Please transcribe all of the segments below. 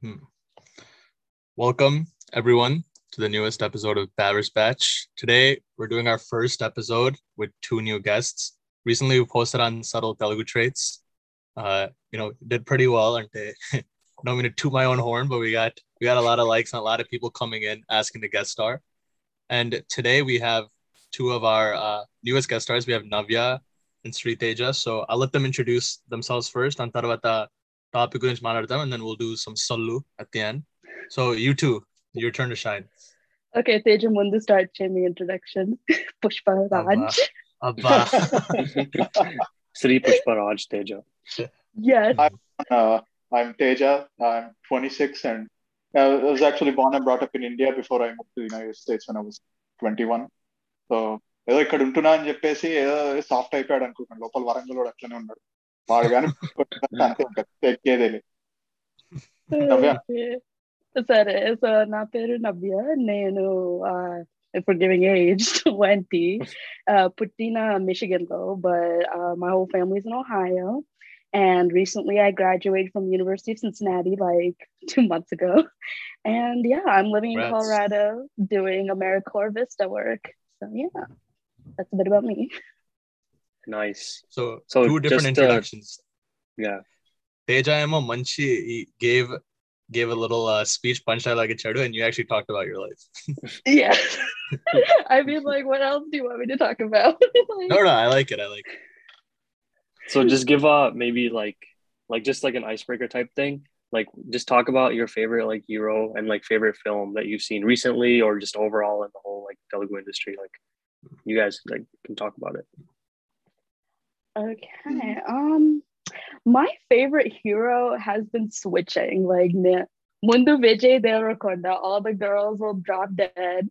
Hmm. Welcome, everyone, to the newest episode of Batter's Batch. Today, we're doing our first episode with two new guests. Recently, we posted on subtle Telugu traits. Uh, you know, did pretty well, aren't they? I don't mean to toot my own horn, but we got we got a lot of likes and a lot of people coming in asking to guest star. And today we have two of our uh, newest guest stars. We have Navya and Sriteja. So I'll let them introduce themselves first. And tarvata topic గురించి మాట్లాడతాం and then we'll do some solo at the end. So you two, your turn to shine. Okay, Teja Mundu start Jamie introduction. Pushpa Raj. Abba. Sri Pushpa Raj Teja. Yes. Uh, I'm Teja. I'm 26 and I was actually born and brought up in India before I moved to the United States when I was 21. So ఏదో ఇక్కడ ఉంటున్నా అని చెప్పేసి ఏదో soft అయిపోయాడు అనుకుంటున్నాను లోపల వరంగల్ కూడా అట్లనే ఉన్నాడు వాడు కానీ అంతే ఉంటుంది ఎక్కేదే నవ్య. సరే సో నా పేరు నవ్య నేను ఫర్ గివింగ్ ఏజ్ ట్వంటీ పుట్టిన మిషిగన్ లో but my whole families in Ohio And recently I graduated from the University of Cincinnati like two months ago. And yeah, I'm living in Congrats. Colorado doing AmeriCorps Vista work. So yeah, that's a bit about me. Nice. So, So two different just, uh, introductions. Yeah. Teja Emo Munchi he gave gave a little uh, speech punchline like a chadu, and you actually talked about your life. Yeah. I mean, like, what else do you want me to talk about? Like- No, no, I like it. I like it. So just give uh maybe like like just like an icebreaker type thing. Like just talk about your favorite like hero and like favorite film that you've seen recently or just overall in the whole like Telugu industry. Like you guys like can talk about it. Okay. Um, my favorite hero has been switching. Like Mundu Vijay Devarakonda, all the girls will drop dead.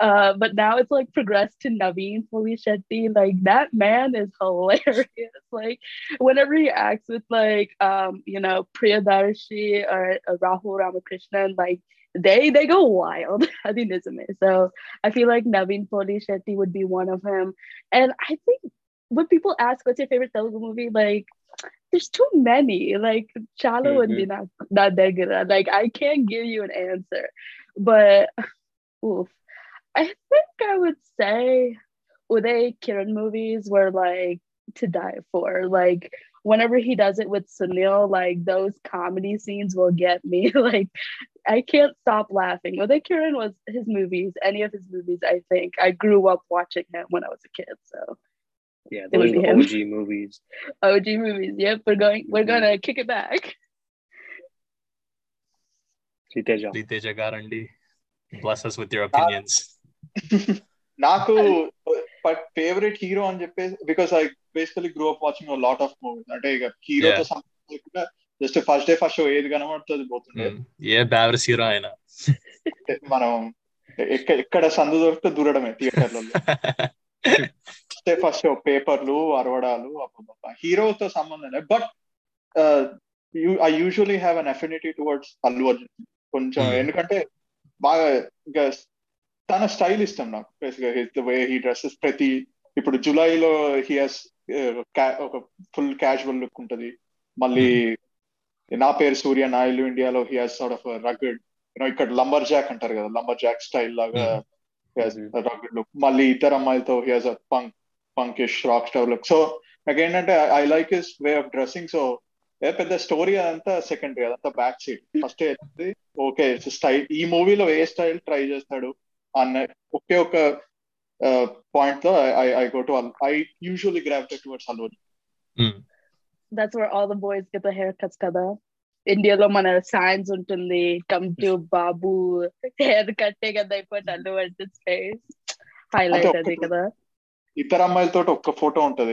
Uh, but now it's like progressed to Naveen Shetty. Like that man is hilarious. Like whenever he acts with like um, you know, Priyadarshi or Rahul Ramakrishnan, like they they go wild. I think this is So I feel like Naveen Shetty would be one of him. And I think when people ask what's your favorite Telugu movie, like there's too many. Like Chalo and Mhm. Dina not Degara. Like I can't give you an answer. But oof. I think I would say Uday Kiran movies were like to die for. Like whenever he does it with Sunil, like those comedy scenes will get me. like I can't stop laughing. Uday Kiran was his movies, any of his movies, I think. I grew up watching him when I was a kid. So Yeah, It would those are be the him. OG movies. OG movies. Yep, we're going we're Mhm. gonna kick it back. Sri Teja. Sri Teja Garandi. Bless us with your opinions. నాకు favourite hero అని చెప్పేసి because I basically grow up watching lot of movies అంటే ఇక హీరోతో Yeah. సంబంధం లేకుండా just first day first show ఏది కనబడుతుంది పోతుండే Hmm. ఏ బ్యావరస్ హీరో ఆయన మనం ఎక్కడ ఎక్కడ సందు దొరికితే దూరడమే థియేటర్లలో ఫస్ట్ డే ఫస్ట్ పేపర్లు అరవడాలు హీరోతో సంబంధం లేదు. But I usually have an affinity towards Allu Arjun కొంచెం Hmm. ఎందుకంటే బాగా ఇంకా తన స్టైల్ ఇష్టం నాకు. వే హీ డ్రెస్సెస్ ప్రతి ఇప్పుడు జూలైలో హీ హాస్ ఒక ఫుల్ క్యాజువల్ లుక్ ఉంటది. మళ్ళీ నా పేరు సూర్య నా ఇల్లు ఇండియాలో he has sort of rugged ఇక్కడ లంబర్ జాక్ అంటారు కదా లంబర్ జాక్ స్టైల్ లాగా Hmm. రగడ్ లుక్ మళ్ళీ ఇతర అమ్మాయిలతో he has a punk punkish rock star look so నాకు ఏంటంటే I like his way of dressing so a పెద్ద స్టోరీ అదంతా సెకండరీ అదంతా back seat first okay style ఈ మూవీలో ఏ స్టైల్ ట్రై చేస్తాడు అన్న ఒకే ఒక పాయింట్తో I go to I usually gravitate towards Allu. Hmm. That's where all the boys get the haircuts కదా? ఇండియాలో మన సైన్స్ ఉంటుంది కమ్ టు బాబు హెయిర్ కట్టే కదా అయిపోయి అల్లు అర్జున్ ఫేస్ హైలైట్ అంటే అది కదా? ఇతర అమ్మాయిలతో ఒక్క ఫోటో ఉంటది.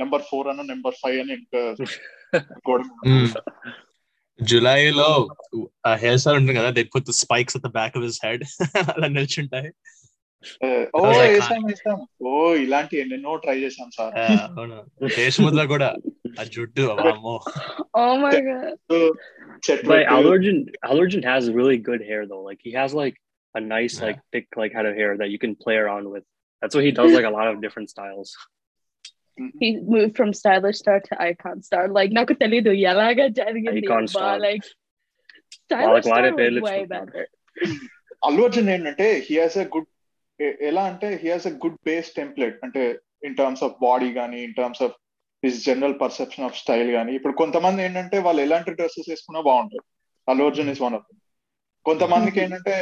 నెంబర్ ఫోర్ అని నెంబర్ ఫైవ్ అని ఇంకా గోడ. జూలైలో హెయిర్ స్టైల్ ఉంటుంది కదా they put the spikes at the back of his head అలా నిల్చుంటాయి. ఓ వేసాం వేసాం ఓ ఇలాంటి ఎన్నెన్నో ట్రై చేశాం సార్. దేశముద్ర కూడా ఆ జుట్టు వామ్మో. ఓ my God Al Arjun has really good hair though. Like he has like a nice Yeah. like thick like head of hair that you can play around with. That's what he does, like a lot of different styles. He moved from stylish star to icon star. Like, icon star. like stylish star way better. Allu Arjun he has a good eh, he has a good base template in terms of body gani, in terms of his general perception of style gani. Kontamani dresses is one of Allu Arjun is one of them. కొంతమందికి ఏంటంటే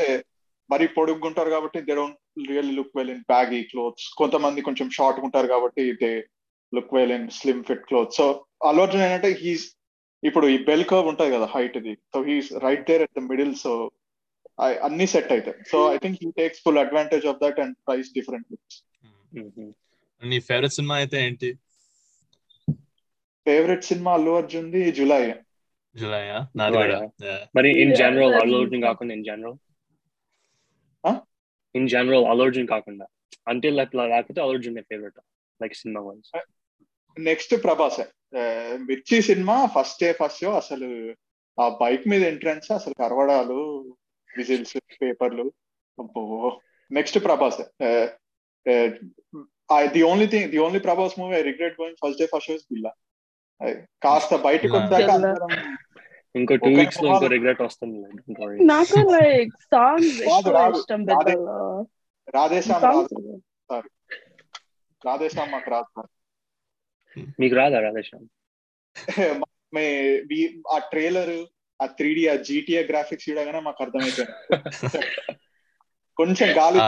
మరి పొడుగుంటారు కాబట్టి they don't really look well in baggy clothes కొంతమంది కొంచెం short ఉంటారు కాబట్టి they look well in slim fit cloth so Allu Arjun ఏంటంటే హీస్ ఇప్పుడు ఈ బెల్ కర్వ్ ఉంటది కదా height the. So he's right there at the middle so అన్ని సెట్ అవుతాయి. So I think he takes full advantage of that and price different looks. నీ favourite cinema అయితే ఏంటి? Favourite cinema Allu Arjun the Julayi Yeah. మరి in general Allu Arjun. కాకుండా in general? In general Allu Arjun కాకుండా. అంటే అట్లా లేకపోతే Allu Arjun favourite like cinema wise next Prabhas Mirchi cinema first day first show అసలు ఆ బైక్ మీద ఎంట్రన్స్ అసలు కరవడాలు విజిల్స్ పేపర్లు. Next Prabhas the only thing the only Prabhas movie I regret going first day first shows Billa కాస్త బయటకు. వచ్చాక ఇంకో టూ వీక్స్లో ఇంకో రిగ్రెట్ వస్తుంది. నాకు songs రాదు, ఎక్కువ. ఇష్టం రాదే. బిడ్డలో రాధేశ్యామ్ మాకు రాదు మీకు రాదా రాధేశ్యామ్? మే ఆ ట్రైలర్ ఆ త్రీ డి ఆ జీటీఏ గ్రాఫిక్స్ చూడగానే మాకు అర్థమైపోయింది. కొంచెం గాలి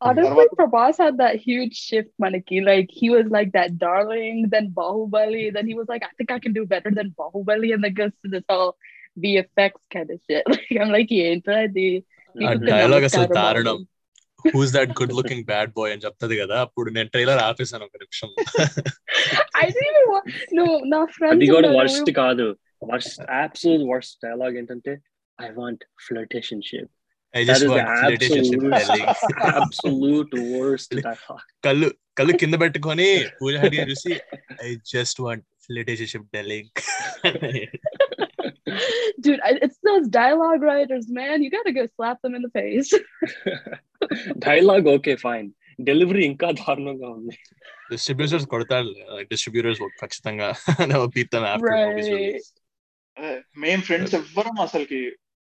Honestly, Prabhas had that huge shift, Maniki. Like he was like that darling, then Bahubali, then he was like, I think I can do better than Bahubali, and then goes to this whole VFX kind of shit. Like I'm like, yeah, the ఆ people dialogue అసలు దారుణం. Who's that good looking bad boy అని చెప్తది కదా అప్పుడు నేను trailer ఆపేసాను ఒక నిమిషం I didn't even want no, no friends. అది కూడా. వర్స్ట్ కాదు వర్స్ట్ అబ్సల్యూట్ వర్స్ట్ డైలాగ్ ఏంటంటే I want flirtationship I That just is the want relationship absolute, absolute worst dialogue. కళ్ళు కళ్ళు కింద పెట్టుకొని పూజ హరి చూసి I just want relationship డెలింగ్ Dude, I, it's those dialogue writers, man. You gotta go slap them in the face. Dialogue okay fine delivery ఇంకా దారుణంగా ఉంది distributors కొడతారు distributors ఖచ్చితంగా beat dum after movies Right. Main friends ఎవ్వరం అసలుకి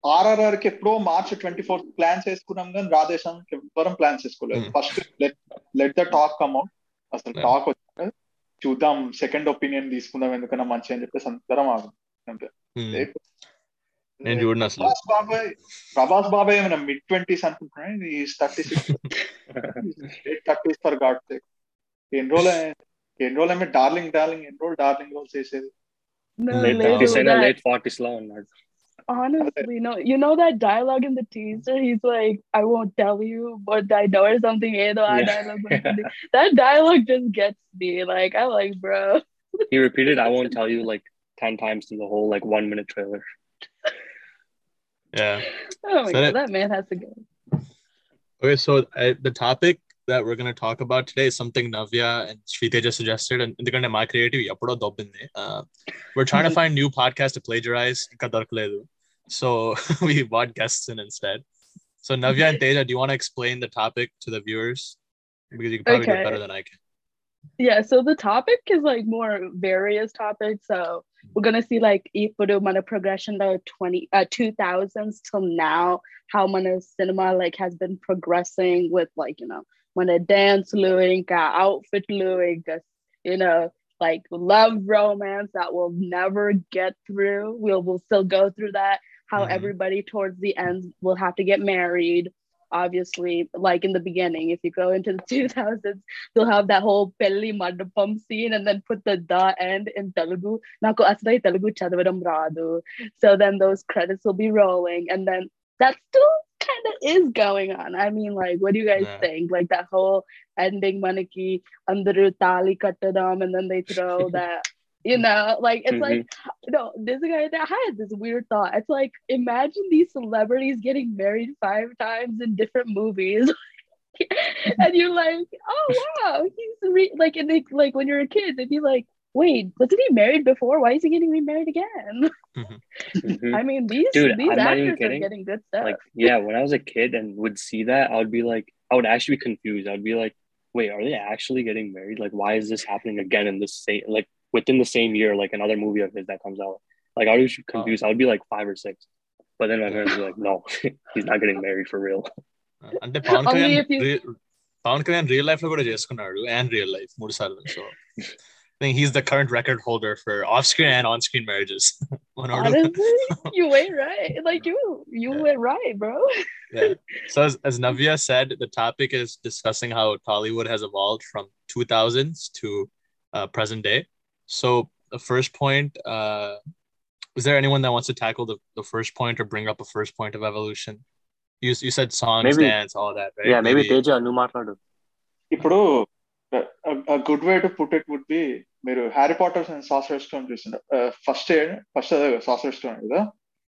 ఆర్ఆర్ఆర్కి ఎప్పుడో March twenty fourth plans వేసుకున్నాం కానీ రాధేశం ఎవ్వరం ప్లాన్స్ వేసుకోలేదు. Hmm. First let the talk come out. అసలు Yeah. టాక్ వచ్చాక చూద్దాం సెకండ్ ఒపీనియన్ తీసుకుందాం ఎందుకన్నా మంచి అని చెప్పేసి అందరం ఆగం. అంతే. నేను చూడను అసలు. ప్రభాస్ బాబాయ్ ప్రభాస్ బాబాయ్ ఏమైనా మిడ్ ట్వంటీస్ అనుకుంటున్నాను ఈ thirty six thirties for God ఎన్ని రోజులు ఎన్ని రోజులు ఏమి డార్లింగ్ డార్లింగ్ ఎన్ని రోజులు డార్లింగ్ రోల్స్ చేసేది లేట్ ఫార్టీస్ లా ఉన్నాడు. Honestly, no. You know that dialogue in the teaser? He's like, I won't tell you, but I know or something. Eh, yeah. That dialogue just gets me. Like, I like, bro. He repeated, I won't tell you like 10 times in the whole like one minute trailer. Yeah. Oh my so God, that, that man has to go. Okay, so I, the topic that we're going to talk about today is something Navya and Sriteja suggested, and they're going to my creative. Uh, we're trying to find new podcast to plagiarize. So we bought guests in instead. So Navya and Teja, do you want to explain the topic to the viewers? Because you can probably okay. do it better than I can. Yeah, so the topic is like more various topics. So we're gonna see like if we do mana progression the 20 uh 2000s till now, how mana cinema like has been progressing with like, you know, mana dance looing, uh, outfit looing, you know, like love romance that we'll never get through. We'll, we'll still go through that. How Mhm. everybody towards the end will have to get married. Obviously, like in the beginning, if you go into the 2000s, you'll have that whole pelli mandapam scene and then put the da end in Telugu. Naku aslai Telugu chadavadam radu. So then those credits will be rolling, and then that still kind of is going on. I mean, like, what do you guys Yeah. think? Like that whole ending manaki andaru tali kattadam, and then they throw that. You know, like it's like no, this guy I had this weird thought. It's like imagine these celebrities getting married five times in different movies. and you're like, oh wow, he's re-, like, and they, like when you're a kid, they'd be like, wait, wasn't he married before? Why is he getting remarried again? Mhm. I mean, these Dude, these I'm actors even are getting good stuff. like yeah when i was a kid and would see that i would be like i would actually be confused i'd be like wait are they actually getting married like why is this happening again in the same like within the same year like another movie of his that comes out Like I was confused. I would be like five or six, but then my parents were like, "No, he's not getting married for real." అంటే Pawan Only Kalyan if you- re- Pawan Kalyan real life లో కూడా చేసుకున్నాడు and real life మూడు సార్లు so think he's the current record holder for off-screen and on-screen marriages. Manadu. Honestly, you ain't right. Like you, you Yeah. went right, bro. yeah. So as, as Navya said, the topic is discussing how Tollywood has evolved from 2000s to uh, present day. So the first point, uh, is there anyone that wants to tackle the, the first point or bring up a first point of evolution? You, you said songs, Maybe- dance, all that, right? Yeah, maybe Teja, నువ్వు మాట్లాడు ఇప్పుడు good way to put it would be మీరు Harry Potters and saucer stone చూసిండ్రు first first అదే saucer stone కదా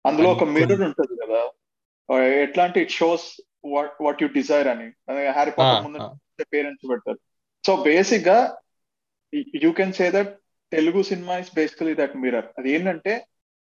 అందులో ఒక mirror ఉంటుంది కదా Uh, ఎట్లాంటి it shows what what you desire అని హ్యారీ Ah, పాటర్ ముందు ah. పేరెంట్స్ పెడతారు సో బేసిక్ గా you can say that Telugu cinema is basically that mirror అది ఏంటంటే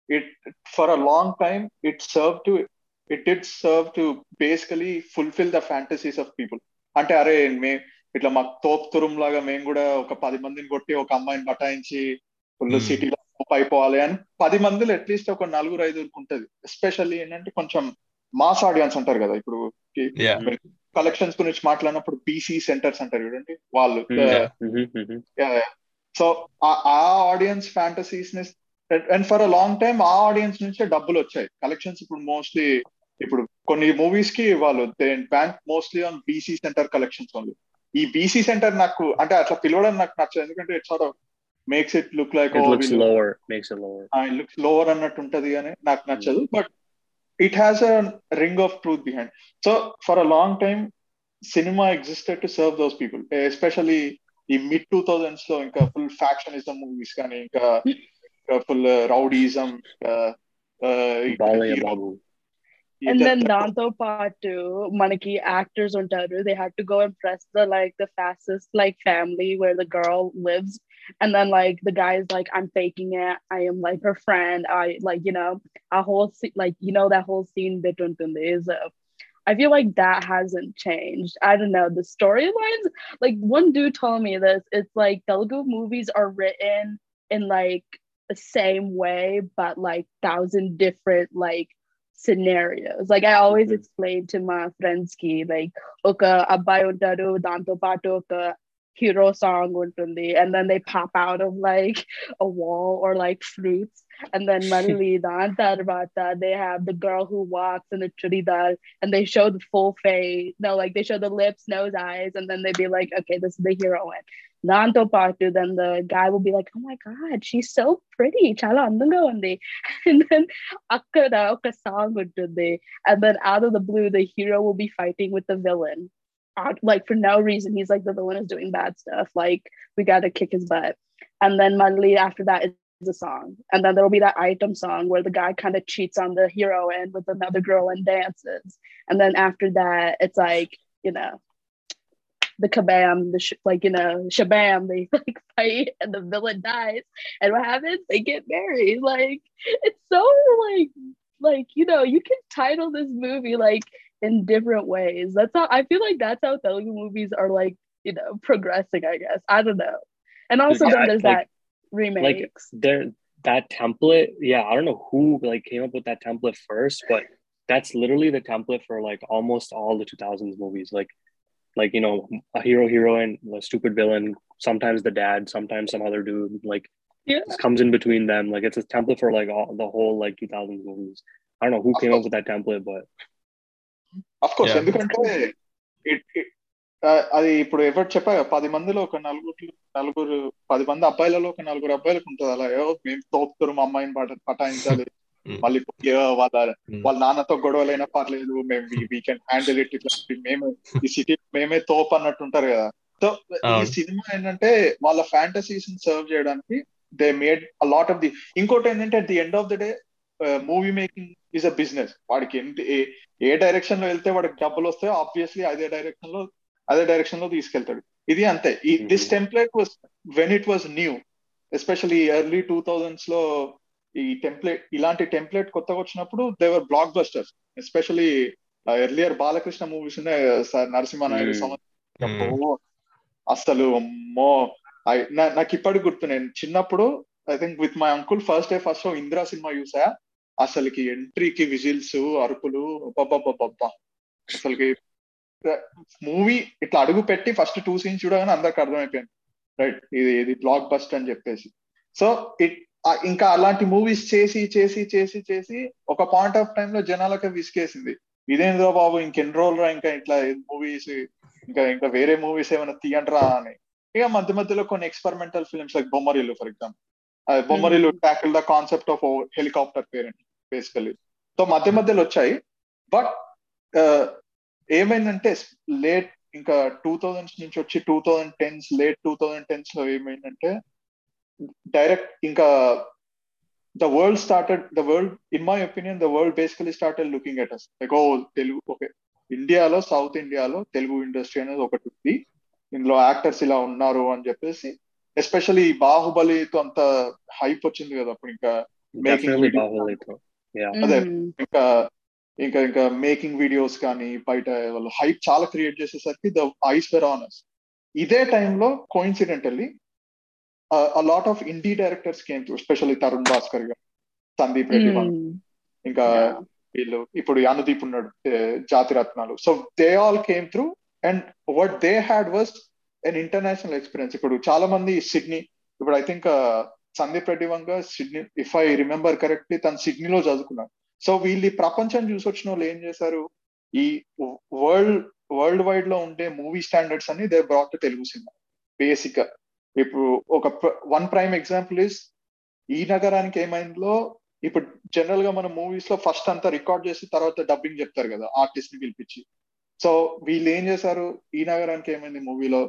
it for a long time it serve to it it serve to basically fulfil the fantasies of people అంటే అరే మే ఇట్లా మాకు తోపుతురం లాగా మేము కూడా ఒక పది మందిని కొట్టి ఒక అమ్మాయిని బటాయించి ఫుల్ Hmm. సిటీలో అయిపోవాలి అని పది మందిలో అట్లీస్ట్ ఒక నలుగురు ఐదుగురికి ఉంటది. ఎస్పెషల్లీ ఏంటంటే కొంచెం మాస్ ఆడియన్స్ అంటారు కదా ఇప్పుడు. కలెక్షన్స్ గురించి మాట్లాడినప్పుడు పీసీ సెంటర్స్ అంటారు చూడండి వాళ్ళు. Mhm, mhm. సో ఆ audience ఫ్యాంటసీస్ని and for a long time ఆ ఆడియన్స్ నుంచే డబ్బులు వచ్చాయి. కలెక్షన్స్ ఇప్పుడు మోస్ట్లీ ఇప్పుడు కొన్ని మూవీస్కి వాళ్ళు bank mostly on BC centre collections only ఈ బీసీ సెంటర్ నాకు అంటే అట్లా పిలవడం నాకు నచ్చదు. ఎందుకంటే it sort makes it look like It looks lower, makes it lower. Looks lower అన్నట్టు ఉంటది అని నాకు నచ్చదు. But it has a ring of truth behind so for a long time cinema existed to serve those people especially ఈ mid two thousands లో ఇంకా full factionism movies కానీ ఇంకా full rowdyism Balaya Babu. And then దాంతో పాటు మనకి actors ఉంటారు they had to go impress the like the fastest like family where the girl lives and then like the guy's like I'm faking it I am like her friend I like you know a whole se- like you know that whole scene bit ఉంటుంది is uh, I feel like that hasn't changed. I don't know. The storylines, like one dude told me this, it's like Telugu movies are written in like the same way, but like thousand different like scenarios. Like I always Mhm. explain to my friends ki like okay abbai untaru danto pato hero song would be and then they pop out of like a wall or like fruits and then Manili Dantarvata, they have the girl who walks in the churidar and they show the full face. No, like they show the lips, nose, eyes, and then they'd be like, okay, this is the heroine. Nanto Patu, then the guy will be like, oh my god, she's so pretty. Chala andanga undi. And then akkada oka song would And then out of the blue, the hero will be fighting with the villain. Like for no reason. He's like the villain is doing bad stuff. Like we gotta kick his butt. And then Madly after that is a song. And then there will be that item song where the guy kind of cheats on the hero heroine with another girl and dances. And then after that, it's like, you know, the kabam, the sh- like you know, shabam, they like fight and the villain dies. And what happens? They get married. Like it's so like like you know, you can title this movie like in different ways. That's how I feel like that's how Telugu movies are like, you know, progressing, I guess. I don't know. And also Yeah, then there's like- that remakes. There, that template. Yeah, I don't know who like came up with that template first, but that's literally the template for like almost all the 2000s movies. Like, like you know, a hero, heroine, a stupid villain. Sometimes the dad, sometimes some other dude. Like, yeah. just comes in between them. Like, it's a template for like all the whole like 2000s movies. I don't know who came up with that template, but of course. ఎందుకంటే అది ఇప్పుడు ఎవరు చెప్పా కదా, పది మందిలో ఒక నలుగురు నలుగురు పది మంది అబ్బాయిలలో ఒక నలుగురు అబ్బాయిలకు ఉంటుంది అలా ఏవో మేము తోపుతారు మా అమ్మాయిని పట పటాయించాలి Mm. మళ్ళీ పోయి, "ఏ, వాళ్ళ Mm. వాళ్ళ నాన్నతో గొడవలైనా పర్లేదు మేము వీ కెన్ హ్యాండిల్ ఇట్ ఇట్లా మేము ఈ సిటీ మేమే తోపు అన్నట్టు ఉంటారు కదా సో ఈ. సినిమా ఏంటంటే వాళ్ళ ఫ్యాంటసీస్ సర్వ్ చేయడానికి they made a lot of the ఇంకోటి ఏంటంటే at the end of the day movie making is a business వాడికి ఏంటి ఏ- డైరెక్షన్లో వెళ్తే వాడికి డబ్బులు వస్తాయో ఆబ్వియస్లీ అదే డైరెక్షన్లో అదే డైరెక్షన్లో తీసుకెళ్తాడు. ఇది అంతే. ఈ this. Template was when it was new especially early two థౌజండ్స్లో ఈ టెంప్లెట్ ఇలాంటి టెంప్లెట్ కొత్తగా వచ్చినప్పుడు they were blockbusters especially earlier Balakrishna movies ఉన్నాయి సార్ నరసింహనాయుడు. సంవత్సరం అసలు అమ్మో. నాకు ఇప్పటికి గుర్తు నేను చిన్నప్పుడు I think with my uncle first day first show Indira cinema చూసా. అసలుకి ఎంట్రీకి విజిల్స్ అరుపులు అసలుకి మూవీ ఇట్లా అడుగు పెట్టి ఫస్ట్ టూ సీన్స్ చూడగానే అందరికి అర్థమైపోయింది. రైట్ ఇది ఇది బ్లాక్ బస్ట్ అని చెప్పేసి. సో ఇట్ ఇంకా అలాంటి మూవీస్ చేసి చేసి చేసి చేసి ఒక పాయింట్ ఆఫ్ టైమ్లో జనాలకి విసికేసింది ఇదేంద్రా బాబు ఇంకెన్ని రోజులు ఇంకా ఇట్లా మూవీస్ ఇంకా ఇంకా వేరే మూవీస్ ఏమైనా తీయండిరా అని. ఇక మధ్య మధ్యలో కొన్ని experimental films like Bommarillu for example. Bommarillu tackle the concept of helicopter parent. Basically so మధ్య మధ్యలో వచ్చాయి. బట్ ఏమైందంటే లేట్ ఇంకా టూ థౌజండ్స్ నుంచి వచ్చి two thousand tens late two thousand టెన్స్లో ఏమైందంటే డైరెక్ట్ ఇంకా the world started the world in my opinion the world basically started looking at us like oh Telugu okay ఇండియాలో సౌత్ ఇండియాలో Telugu industry అనేది ఒకటి ఉంది. ఇందులో యాక్టర్స్ ఇలా ఉన్నారు అని చెప్పేసి ఎస్పెషల్లీ బాహుబలితో అంత హైప్ వచ్చింది కదా అప్పుడు ఇంకా మేకింగ్ అదే ఇంకా ఇంకా ఇంకా మేకింగ్ వీడియోస్ కానీ బయట వాళ్ళు హైప్ చాలా క్రియేట్ చేసేసరికి ద ఐస్ వెర్ ఆనర్స్ ఇదే టైంలో కోయిన్సిడెంటల్లీ lot of indie directors came through, especially Tarun Bhaskar గారు సందీప్ రెడ్డి ఇంకా వీళ్ళు ఇప్పుడు అనుదీప్ ఉన్నాడు Jathi Ratnalu so they all came through and what they had was an international experience ఇప్పుడు చాలా మంది సిడ్నీ ఇప్పుడు I think Sandeep Reddy Vanga Sydney if I remember correctly తను సిడ్నీలో చదువుకున్నాడు. సో వీళ్ళు ఈ ప్రపంచం చూసి వచ్చిన వాళ్ళు ఏం చేశారు? ఈ వరల్డ్ వరల్డ్ వైడ్లో ఉండే మూవీ స్టాండర్డ్స్ అని దే బ్రాట్ తెలుగు సినిమా. బేసిక్గా. ఇప్పుడు ఒక వన్ ప్రైమ్ ఎగ్జాంపుల్ ఇస్ ఈ నగరానికి ఏమైందో ఇప్పుడు జనరల్గా మన మూవీస్లో ఫస్ట్ అంతా రికార్డ్ చేసి తర్వాత డబ్బింగ్ చెప్తారు కదా ఆర్టిస్ట్ని పిలిపించి. సో వీళ్ళు ఏం చేశారు? ఈ నగరానికి ఏమైంది మూవీలో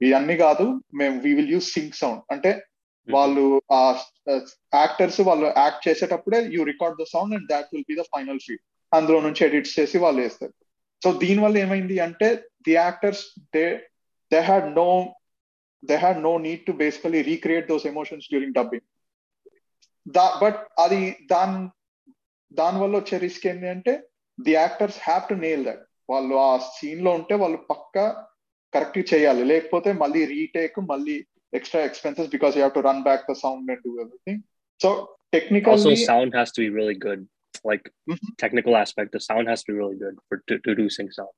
ఇవన్నీ కాదు మేము we will use sync sound అంటే Hmm. వాళ్ళు ఆ యాక్టర్స్ వాళ్ళు యాక్ట్ చేసేటప్పుడే you record the sound and that will be the final feed అందులో నుంచి ఎడిట్స్ చేసి వాళ్ళు వేస్తారు. సో దీని వల్ల ఏమైంది అంటే the actors they they had no they had no need to basically recreate those emotions during dubbing the but అది దాని దాని వల్ల వచ్చే రిస్క్ ఏంటి అంటే the actors have to nail that వాళ్ళు ఆ సీన్లో ఉంటే వాళ్ళు పక్క కరెక్ట్ చేయాలి. లేకపోతే మళ్ళీ రీటేక్ మళ్ళీ extra expenses because you have to run back the sound and do everything. So technically, also sound has to be really good. Like mm-hmm. technical aspect, the sound has to be really good for to, to do sync sound.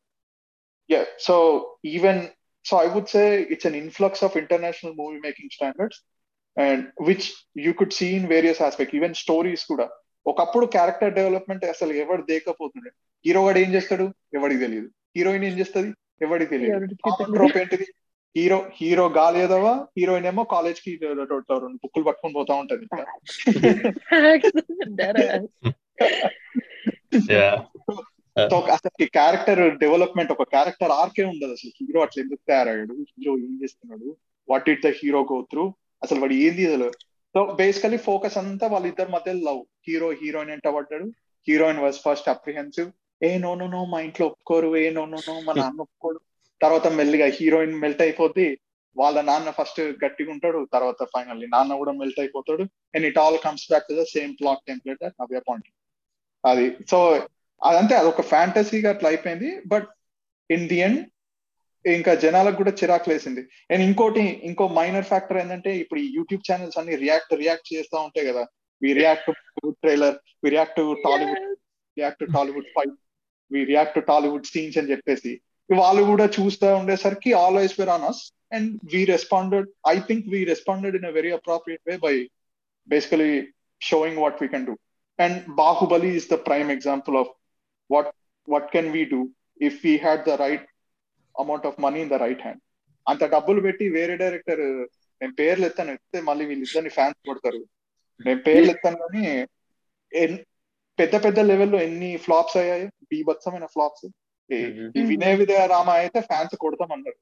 Yeah. So even so, I would say it's an influx of international movie making standards, and which you could see in various aspects. Even stories కూడా ఒకప్పుడు character development అసలు ఎవడు దేకపోతుండే hero వాడు ఏం చేస్తాడు ఎవడికి తెలియదు heroine ఏం చేస్తుంది ఎవడికి తెలియదు ట్రోప్ ఏంటిది హీరో హీరో గాలేదవా హీరోయిన్ ఏమో కాలేజ్కి రెండు బుక్కులు పట్టుకొని పోతా ఉంటది అసలు క్యారెక్టర్ డెవలప్మెంట్ ఒక క్యారెక్టర్ ఆర్కే ఉండదు అసలు. హీరో అట్లా ఎందుకు తయారయ్యాడు? హీరో ఏం చేస్తున్నాడు? What it the hero go through అసలు వాడు ఏంది అసలు? సో బేసికలీ ఫోకస్ అంతా వాళ్ళిద్దరి మధ్య లవ్. హీరో హీరోయిన్ ఎంట పడ్డాడు? హీరోయిన్ వాజ్ ఫస్ట్ అప్రిహెన్సివ్ ఏ నో నో నో మా ఇంట్లో ఒప్పుకోరు. ఏ నో నో నో మా నాన్న ఒప్పుకోడు. తర్వాత మెల్లిగా హీరోయిన్ మెల్ట్ అయిపోద్ది వాళ్ళ నాన్న ఫస్ట్ గట్టిగా ఉంటాడు తర్వాత ఫైనల్లీ నాన్న కూడా మెల్ట్ అయిపోతాడు and it all comes back to the same plot template away point అది సో అదంతే అదొక ఫ్యాంటసీగా అట్లా అయిపోయింది. బట్ ఇన్ ది ఎండ్ ఇంకా జనాలకు కూడా చిరాకు లేసింది. అండ్ ఇంకోటి ఇంకో మైనర్ ఫ్యాక్టర్ ఏంటంటే ఇప్పుడు ఈ యూట్యూబ్ ఛానల్స్ అన్ని రియాక్ట్ రియాక్ట్ చేస్తూ ఉంటాయి కదా. We react trailer we react Tollywood react Tollywood fight we react Tollywood scenes అని చెప్పేసి. వాళ్ళు కూడా చూస్తూ ఉండేసరికి always were on us and we responded I think we responded in a very appropriate way by basically showing what we can do and Baahubali is the prime example of what what can we do if we had the right amount of money in the right hand అంత డబ్బులు పెట్టి వేరే director నేను పేర్లు ఎత్తాను ఎత్తే మళ్ళీ వీళ్ళిద్దరిని ఫ్యాన్స్ కొడతారు. నేను పేర్లు ఎత్తాను కానీ పెద్ద పెద్ద లెవెల్లో ఎన్ని ఫ్లాప్స్ అయ్యాయి బీభత్సమైన ఫ్లాప్స్ వినయ విదయ రామ అయితే ఫ్యాన్స్ కొడతాం అన్నారు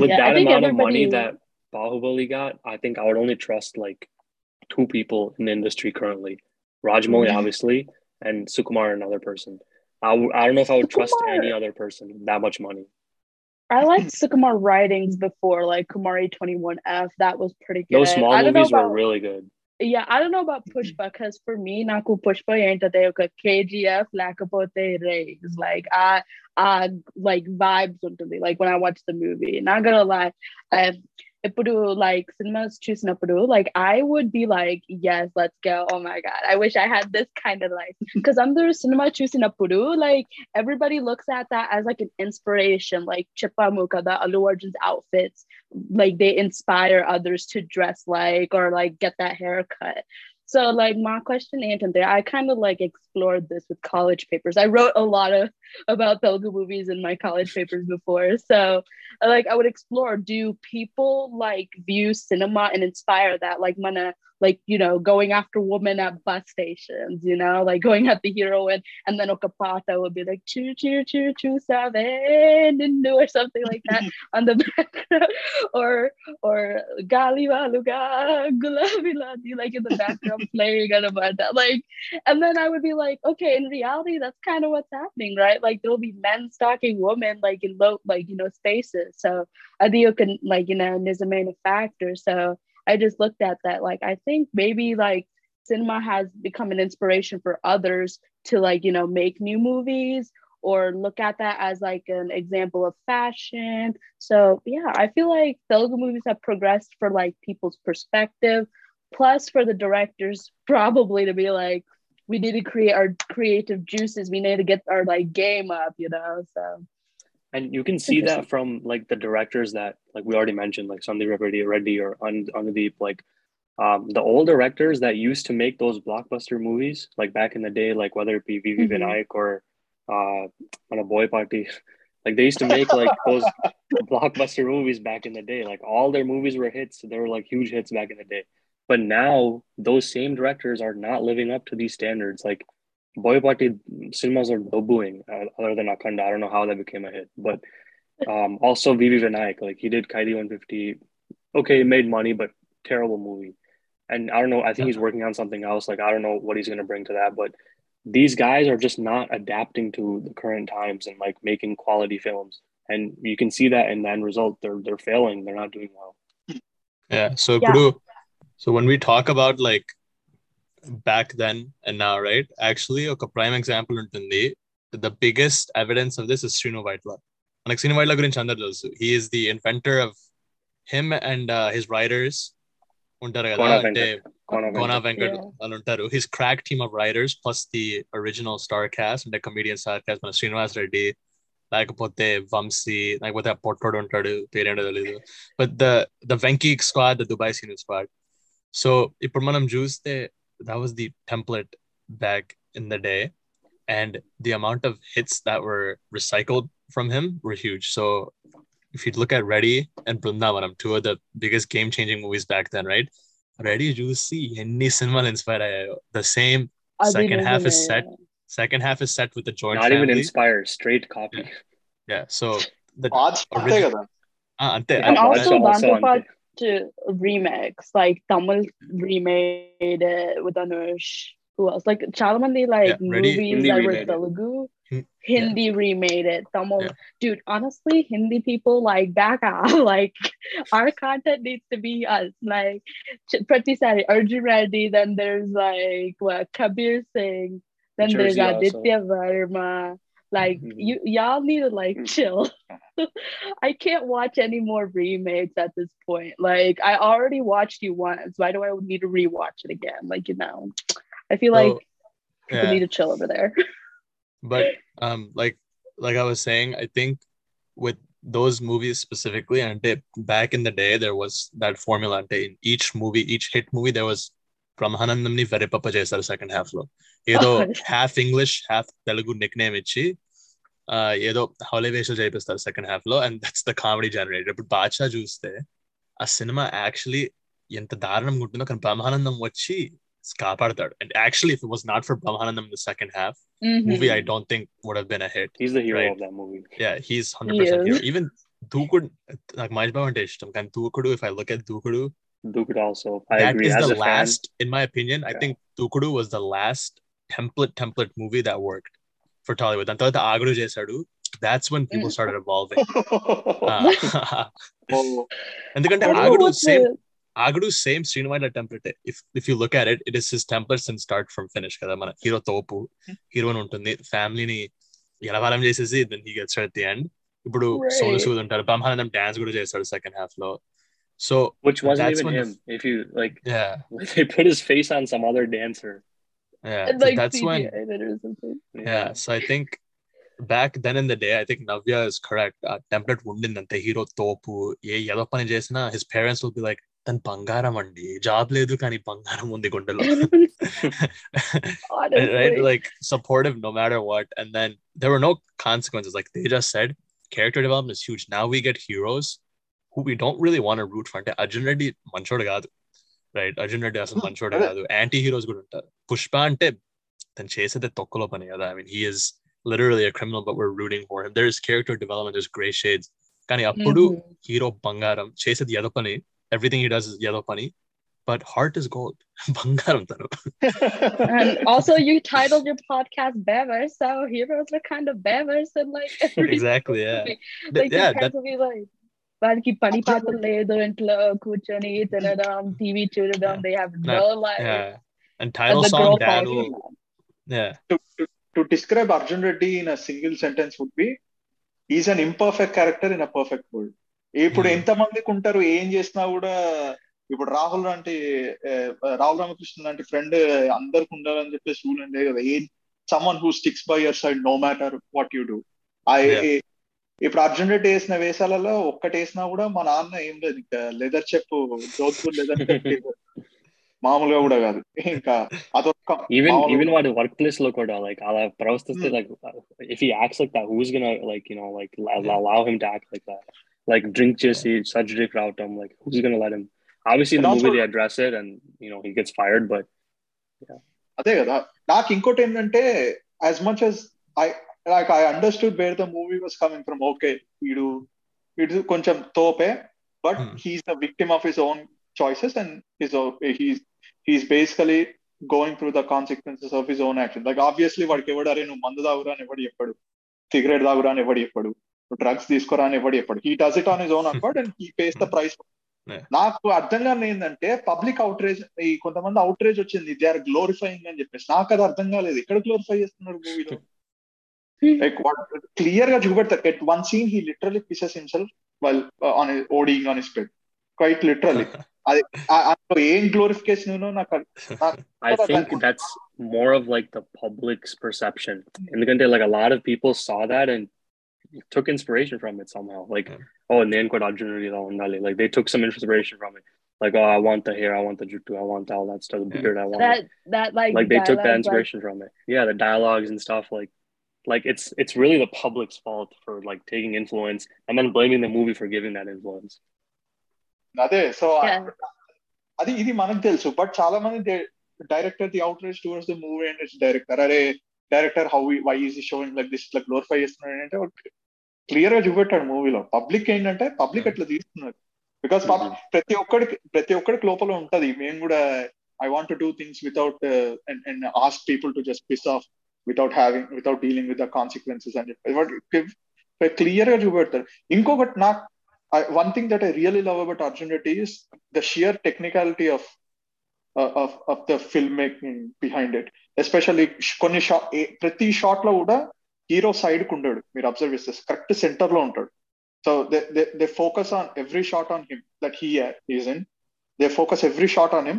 With that amount of money that Bahubali got, I think I would only trust like two people in the industry currently. Rajamouli, mm-hmm. obviously, and Sukumar, another person. I w- I don't know if I would Sukumar. trust any other person that much money. I liked Sukumar writings before, like Kumari 21F. That was pretty good. Those small movies about, were really good yeah, I don't know about mm-hmm. Pushpa because for me, Naku Pushpa ain't KGF Lakapote Rays. Like I I like vibes unto me, like when I watch the movie. Not gonna lie, I ఇప్పుడు like cinemas చూసినప్పుడు like I would be like yes let's go oh my god I wish I had this kind of life because under cinema చూసినప్పుడు like everybody looks at that as like an inspiration like Chipamuka the Alu Arjun's outfits like they inspire others to dress like or like get that haircut so like my question Anton there I kind of like explored this with college papers I wrote a lot of about Telugu movies in my college papers before. So like I would explore do people like view cinema and inspire that? Like mana like you know going after women at bus stations you know like going at the heroine and then Okapata would be like choo choo choo choo seven or something like that on the background. Or or gali waluga gulabiladi like in the background playing about that like and then I would be like okay in reality that's kind of what's happening right like there'll be men stalking women like in low like you know spaces. So I think you can like you know is a main factor. So I just looked at that like I think maybe like cinema has become an inspiration for others to like you know make new movies or look at that as like an example of fashion. So yeah I feel like Telugu movies have progressed for like people's perspective. Plus for the directors probably to be like we need to create our creative juices. We need to get our like game up you know so. And you can see that from like the directors that like we already mentioned like Sandeep Reddy, Reddy or Anudeep like um, the old directors that used to make those blockbuster movies like back in the day like whether it be V.V. Mhm. Vinayak or uh, on a Boyapati like they used to make like those blockbuster movies back in the day. Like all their movies were hits. They were like huge hits back in the day but now those same directors are not living up to these standards. Like Boyapati cinemas are booing. uh, other than Akhanda, I don't know how that became a hit, but um, also V.V. Vinayak, like he did Khaidi 150. Okay, he made money, but terrible movie. And I don't know. I think he's working on something else. Like I don't know what he's gonna bring to that, but these guys are just not adapting to the current times and like making quality films. And you can see that in the end result. They're they're failing. They're not doing well. Yeah. So yeah. Purdue, so when we talk about like back then and now, right? Actually, ఒక prime example ఉంటుంది. The biggest evidence of this is Srinu Vaitla. మనకు శ్రీను వైట్ల గురించి అందరు తెలుసు he is the inventor of him and his writers ఉంటారు కదా Kona అంటే Venkat. Kona Kona Venkat. Venkat Yeah. వాళ్ళు ఉంటారు his crack team of writers plus the original star cast అంటే కమీడియన్ స్టార్ క్యాస్ట్ మన శ్రీనివాస్ రెడ్డి లేకపోతే వంశీ లేకపోతే ఆ పొట్టోడు ఉంటాడు పేరేంటో తెలీదు but the the Venky squad the Dubai scene squad so ఇప్పుడు మనం చూస్తే that was the template back in the day and the amount of hits that were recycled from him were huge so if you look at Ready and Brindavanam, two of the biggest game changing movies back then, right? Ready Juicy, any cinema inspired. The same అది second half is నిజమే. set. Second half is set with the joint not even family. inspired straight copy yeah. So the parts అంతే Origi- కదా uh, ante, Yeah, And and also also- దాంతో also to remix, like Tamil remade it with Anush. Who else? Like Chalamandi, like yeah, movies Hindi that were Telugu. Hindi yeah. remade it. Tamil, yeah. dude. Honestly, Hindi people like back out. like our content needs to be us. Like Prati Sari, Arjun Reddy. Then there's like what Kabir Singh. Then Jersey there's Aditya also. Verma like Mhm. you y'all need to like chill I can't watch any more remakes at this point. Like I already watched you once. Why do I need to rewatch it again? Like you know, I feel like people yeah. need to chill over there. but um like like i was saying i think with those movies specifically and they, back in the day there was that formula and in each movie each hit movie there was Brahmanandam ని వెరెపప్ప చేశారు second హాఫ్లో. ఏదో half English half Telugu nickname ఇచ్చి ఏదో హౌలేవేషాలు చేపిస్తారు second హాఫ్లో and that's the comedy generator ఇప్పుడు బాద్షా చూస్తే ఆ సినిమా యాక్చువల్లీ ఎంత దారుణం ఉంటుందో కానీ బ్రహ్మానందం వచ్చి కాపాడతాడు. And actually if was not for Brahmanandam the second half movie I don't think would have been a hit the hero of that movie yeah he's even Dookudu నాకు మహేష్ బాబు అంటే ఇష్టం కానీ Dookudu if I look at Dookudu Dookudu also. I that agree. is As the last, fan, in my opinion, yeah. I think Dookudu was the last template template movie that worked for Tollywood. The that's when people mm. started evolving. uh, oh. and the Agro same. Agru's same Srinivasa template. If if you look at it, it is his template since start from finish. కదా మన hero family ni ఉంటుంది ఫ్యామిలీని ఎలవాలం చేసేసి then he gets at the end ఇప్పుడు సోను సూద్ ఉంటారు Brahmanandam dance కూడా చేస్తాడు second half లో So which wasn't That's even when the him. If you like, yeah, they put his face on some other dancer. yeah. And so like that's when CGI it or something. yeah. So I think back then in the day, I think Navya is correct. Uh, template ఉండిందంతే hero తోపు ఏ ఏదో పని చేసినా his parents will be like తన బంగారం అండి job లేదు కానీ బంగారం ఉంది గుండెలో right, right? Honestly. like supportive no matter what and then there were no consequences like they just said character development is huge now we get heroes who we don't really want to root for అంటే అర్జున్ రెడ్డి మంచోడు కాదు right Arjun Reddy అసలు మంచోడు అదే. కాదు anti heroes కూడా ఉంటారు పుష్ప అంటే తను చేసేది తొక్కలో పని కదా I mean he is literally a criminal but we're rooting for him there's character development there's gray shades కానీ అప్పుడు Mhm. హీరో బంగారం చేసేది ఏదో పని ఎవ్రీథింగ్ హీ డస్ ఇస్ ఏదో పని బట్ హార్ట్ ఇస్ గోల్డ్ బంగారం తను And also, you titled your podcast Bevers, so heroes are kind of Bevers, and like every exactly yeah movie. Th- like yeah your that parents will be like వాళ్ళకి పని పాట లేదు ఇంట్లో కూర్చొని తినడం TV చూడడం they have no life and And title the song love. yeah to, to, to describe Arjun Reddy in a single sentence would be he's an imperfect character in a perfect world. ఇప్పుడు Hmm. ఎంత మందికి ఉంటారు ఏం చేసినా కూడా ఇప్పుడు రాహుల్ లాంటి రాహుల్ రామకృష్ణ లాంటి ఫ్రెండ్ అందరికి ఉండాలని చెప్పేసి రూల్ అండే కదా a someone who sticks by your side no matter what you do Yeah. ఇప్పుడు అర్జునుడు వేసిన వేషాలలో ఒక్కటి వేసినా కూడా మా నాన్న ఏం లేదు ఇంకా లెదర్ చెప్పు జోధ్పూర్ లెదర్ మామూలుగా కూడా కాదు. ఇంకా అదొక ఈవెన్ ఈవెన్ వాడి వర్క్ ప్లేస్లో కూడా లైక్ అలా ప్రవర్తిస్తే like if he acts like that who's gonna like you know like allow him to act like that like drink చేసి hmm. సర్జరీకి రావటం like who's gonna let him obviously in the movie they address it and you know he gets fired but అదే కదా. నాకు ఇంకోటి ఏంటంటే as much as I like I understood where the movie was coming from okay వీడు వీడు కొంచెం Tope but. He's the victim of his own choices and his he's he's basically going through the consequences of his own action like obviously వాడికి ఎవడు అరే నువ్వు మందు తాగురా అని ఎవడు చెప్పాడు. సిగరెట్ తాగురా అని ఎవడు చెప్పాడు. డ్రగ్స్ తీసుకోరా అని ఎవడు చెప్పాడు. He does it on his own account and he pays the price. నాకు అర్థం కాని ఏంటంటే పబ్లిక్ అవుట్రేజ్ ఈ కొంతమంది అవుట్రేజ్ వచ్చింది. దే ఆర్ గ్లోరిఫైయింగ్ అని చెప్పేసి. నాకు అది అర్థం కాలేదు. ఎక్కడ గ్లోరిఫై చేస్తున్నారు మూవీలో. లైక్ క్లియర్ గా చూపెడతారు at one scene he literally pieces himself well on ఓడింగ్ on his bed quiet literally అది ఆ- అందులో ఏం గ్లోరిఫికేషన్ నాకు అర్థం- నాకు I But think that- that's more of like the public's perception. ఎందుకంటే like a lot of people saw that and took inspiration from it somehow. Like, Yeah. oh, నేను కూడా అర్జున్ ఇలా ఉండాలి. Like they took some inspiration from it. Like, oh, I want the hair, I want the juttu, I want all that stuff, the Yeah. beard, I want that it. that like Like they took that dialogue, like, inspiration from it. Yeah, the dialogues and stuff. Like, like it's it's really the public's fault for like taking influence and then blaming the movie for giving that influence. అదే so Yeah. అది ఇది మనకు తెలుసు but చాలా మంది director the out raise towards the movie and it's director అరే director how why is showing like this ఇట్లా glorify చేస్తున్నాడు అంటే క్లియర్ గా చూపెట్టాడు మూవీలో పబ్లిక్ ఏంటంటే పబ్లిక్ అట్లా తీస్తున్నారు బికాస్ Mhm. ప్రతి ఒక్కడికి ప్రతి ఒక్కడికి లోపల ఉంటది మేము కూడా I want do things without and ask people to just piss off without having without dealing with the consequences and what clearer you were there. one thing that I really love about Arjun Reddy is the sheer technicality of uh, of of the filmmaking behind it. Especially pretty shot loader hero side kunded mere observe this correct center so they they focus on every shot on him that he uh, is in they focus every shot on him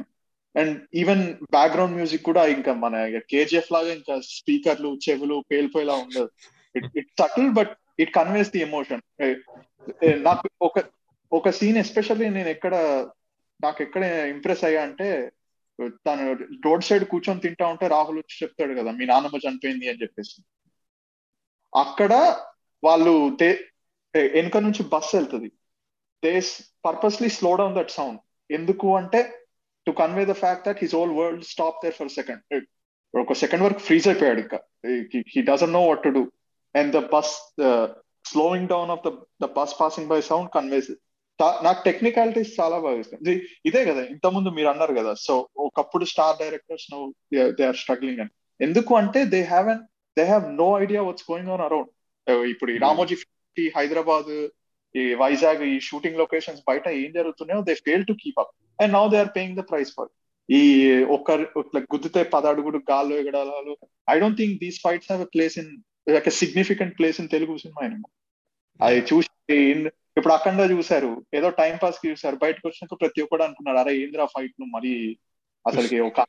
and even background music కూడా ఇంకా మన KGF లాగా ఇంకా స్పీకర్లు చెవులు పేలిపోయేలా ఉండదు. It it subtle but it conveys the emotion నాకు ఒక ఒక సీన్ ఎస్పెషల్లీ నేను ఎక్కడ నాకు ఎక్కడ ఇంప్రెస్ అయ్యా అంటే తను రోడ్ సైడ్ కూర్చొని తింటా ఉంటే రాహుల్ వచ్చి చెప్తాడు కదా మీ నాన్నమ్మ చనిపోయింది అని చెప్పేసి. అక్కడ వాళ్ళు దే వెనుక నుంచి బస్ వెళ్తుంది. They purposely slow down that sound ఎందుకు అంటే to convey the fact that his whole world stop there for second ఒక సెకండ్ వరకు ఫ్రీజ్ అయిపోయాడు ఇంకా. He doesn't know what to do and the bus slowing down of the the bus passing by sound conveys నాకు technicalities చాలా బాగా ఇస్తాయి ఇది- కదా ఇంతకుముందు మీరు అన్నారు కదా సో ఒకప్పుడు star directors no they are struggling అని. ఎందుకు అంటే they have an they have no idea what's going on around ఇప్పుడు ఈ Hmm. రామోజీ హైదరాబాద్ ఈ వైజాగ్ ఈ షూటింగ్ లొకేషన్స్ బయట ఏం జరుగుతున్నాయో they fail to keep up and now they are paying the price for ఈ ఒక్కరు ఇట్లా గుద్దితే పదడుగుడు గాల్లో ఎగడాలు. I don't think these fights have place in like significant place in Telugu cinema అది చూసి ఇప్పుడు అఖండ చూసారు ఏదో టైం పాస్కి చూసారు బయటకు వచ్చినాక ప్రతి ఒక్కడు అంటున్నాడు అరే ఏంద్రా ఫైట్ను మరి అసలుకి ఒక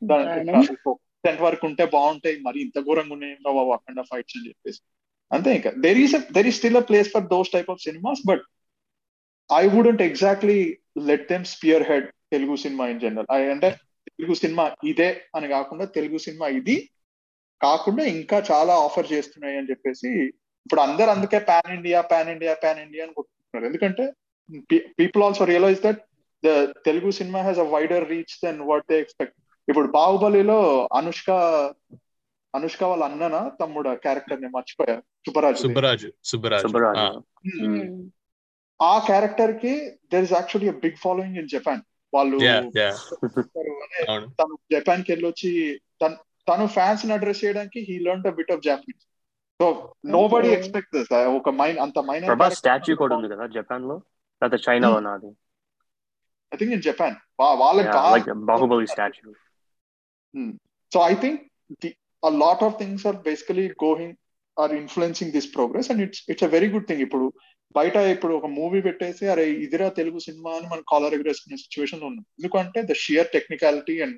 టెంట్ వరకు ఉంటే బాగుంటాయి. మరి ఇంత ఘోరంగా ఉన్నాయి. బాబు అఖండ ఫైట్స్ అని చెప్పేసి. అంతే ఇంకా. There is there is still a place for those type of cinemas but I wouldn't exactly let them spearhead Telugu cinema in general అంటే తెలుగు సినిమా ఇదే అని కాకుండా తెలుగు సినిమా ఇది కాకుండా ఇంకా చాలా ఆఫర్ చేస్తున్నాయి అని చెప్పేసి ఇప్పుడు అందరు అందుకే pan India pan India pan India అని కొట్టుకుంటున్నారు. ఎందుకంటే people also realize that the Telugu cinema has a wider reach then what they expect ఇప్పుడు బాహుబలిలో అనుష్క అనుష్క వాళ్ళ అన్నన తమ్ముడు క్యారెక్టర్ని మర్చిపోయా? సుబ్బరాజు. సుబ్బరాజు సుబ్బరాజు. సుబ్బరాజు. ఆ. క్యారెక్టర్కి there is actually big following in Japan వాళ్ళు తను జపాన్కి వెళ్ళొచ్చి తను ఫ్యాన్స్ని అడ్రస్ చేయడానికి he learn bit of Japanese. So nobody expect ఒక మైన్ అంత మైన్ ప్రభాస్ స్టాచ్యూ కూడా ఉంది కదా జపాన్లో లేదా చైనాలో నాది ఐ థింక్ ఇన్ జపాన్ వాళ్ళకి Baahubali statue so I think the a lot of things are basically going are influencing this progress and it's it's a very good thing. ఇప్పుడు బయట ఇప్పుడు ఒక మూవీ పెట్టేసి అరే ఇదిరా తెలుగు సినిమా అని మనం కాలర్ ఎగరేసుకునే సిచ్యువేషన్ ఉన్నాం. ఎందుకంటే the sheer technicality and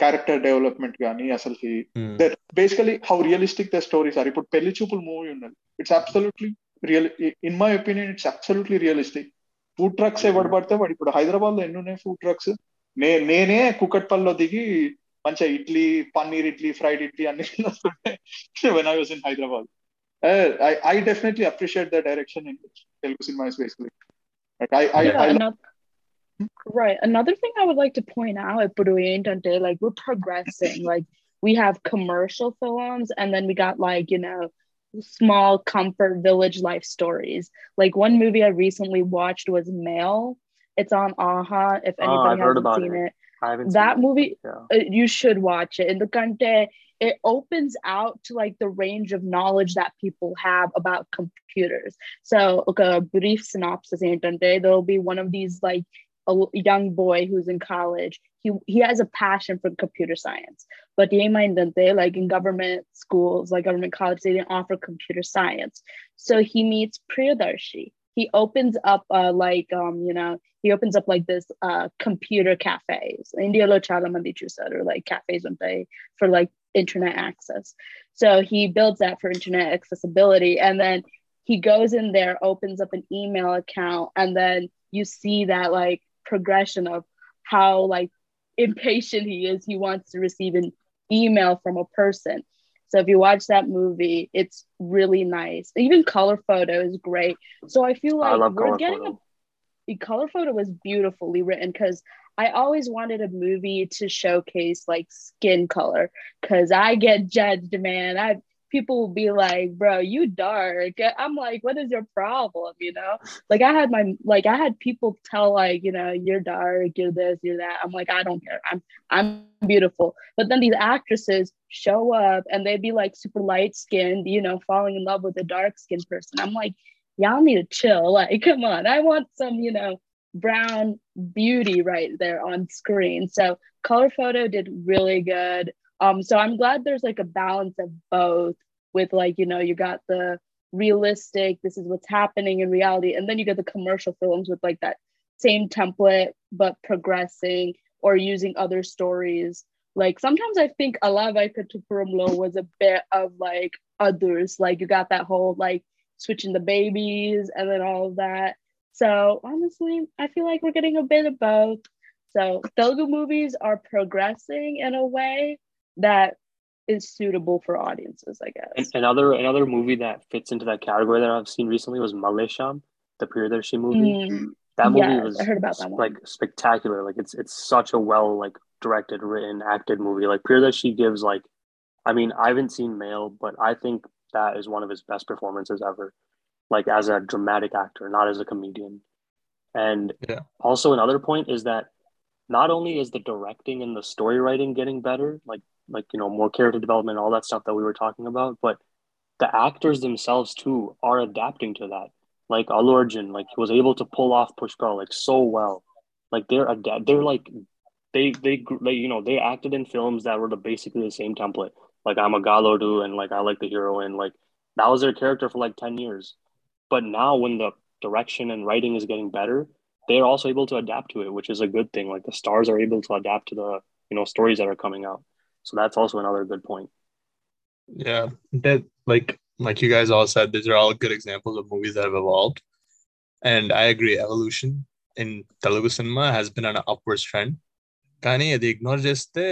character development కానీ అసలుకి basically how realistic the stories are ఇప్పుడు పెళ్ళి చూపులు మూవీ ఉన్నది. It's absolutely real in my opinion it's absolutely realistic food trucks ఎవడు పడితే వాడు ఇప్పుడు హైదరాబాద్లో ఎన్ని ఉన్నాయి ఫుడ్ ట్రక్స్ నే నేనే కుకట్పల్లిలో దిగి మంచిగా ఇడ్లీ పన్నీర్ ఇడ్లీ ఫ్రైడ్ ఇడ్లీ అన్ని when I was in Hyderabad. I definitely appreciate the direction in Telugu is basically. Like I, I, yeah, I another, hmm? right. Another thing I would like to point out at like we're progressing. like we have commercial films, and then we got like you know small comfort village life stories. Like one movie I recently watched was Mail. It's on Aha. If anybody uh, hasn't seen it, it. that movie it. Yeah. Uh, you should watch it. In the Kante, it opens out to like the range of knowledge that people have about computers. So, like a brief synopsis, Antante, there'll be one of these like a young boy who's in college. He, he has a passion for computer science, but they like in government schools, like government college, they didn't offer computer science. So he meets Priyadarshi. He opens up uh, like um, you know he opens up like this uh, computer cafes, India lo chala mandi chusar, or like cafes one day for like internet access. So he builds that for internet accessibility and then he goes in there opens up an email account and then you see that like progression of how like impatient he is. He wants to receive an email from a person. So if you watch that movie it's really nice. Even color photo is great. So i feel I like love we're getting photo. a the color photo was beautifully written because I always wanted a movie to showcase like skin color because I get judged, man. I people will be like, bro, you dark. I'm like, what is your problem? You know? Like I had my like I had people tell like, you know, you're dark, you're this, you're that. I'm like, I don't care. I'm I'm beautiful. But then these actresses show up and they'd be like super light skinned, you know, falling in love with a dark skinned person. I'm like, y'all need to chill. Like, come on. I want some, you know, brown beauty right there on screen. So color photo did really good. Um, so I'm glad there's like a balance of both with like, you know, you got the realistic, this is what's happening in reality, and then you get the commercial films with like that same template but progressing or using other stories. Like sometimes I think Alava Katupurumlo was a bit of like others. Like you got that whole like switching the babies and then all of that. So honestly, I feel like we're getting a bit of both. So Telugu movies are progressing in a way that is suitable for audiences, I And guess. another another movie that fits into that category that I've seen recently was Mallesham, the Priyadarshi movie. Mm, That movie yes, was I heard about that one. like spectacular. Like it's it's such a well like directed, written, acted movie. Like Priyadarshi gives like, I mean, I haven't seen Mail, but I think that is one of his best performances ever. Like as a dramatic actor, not as a comedian. And Yeah. also another point is that not only is the directing and the story writing getting better, like like you know more character development, all that stuff that we were talking about, but the actors themselves too are adapting to that. Like Allu Arjun, like he was able to pull off Pushpa like so well. Like they're adapt, they're like they they they you know they acted in films that were the basically the same template Like I'm a Galodu and like I like the heroine. Like that was their character for like ten years. But now when the direction and writing is getting better, they're also able to adapt to it, which is a good thing. Like the stars are able to adapt to the you know stories that are coming out. So that's also another good point. Yeah, that like like you guys all said, these are all good examples of movies that have evolved, and I agree. Evolution in Telugu cinema has been on an upwards trend. కానీ అది ignore చేస్తే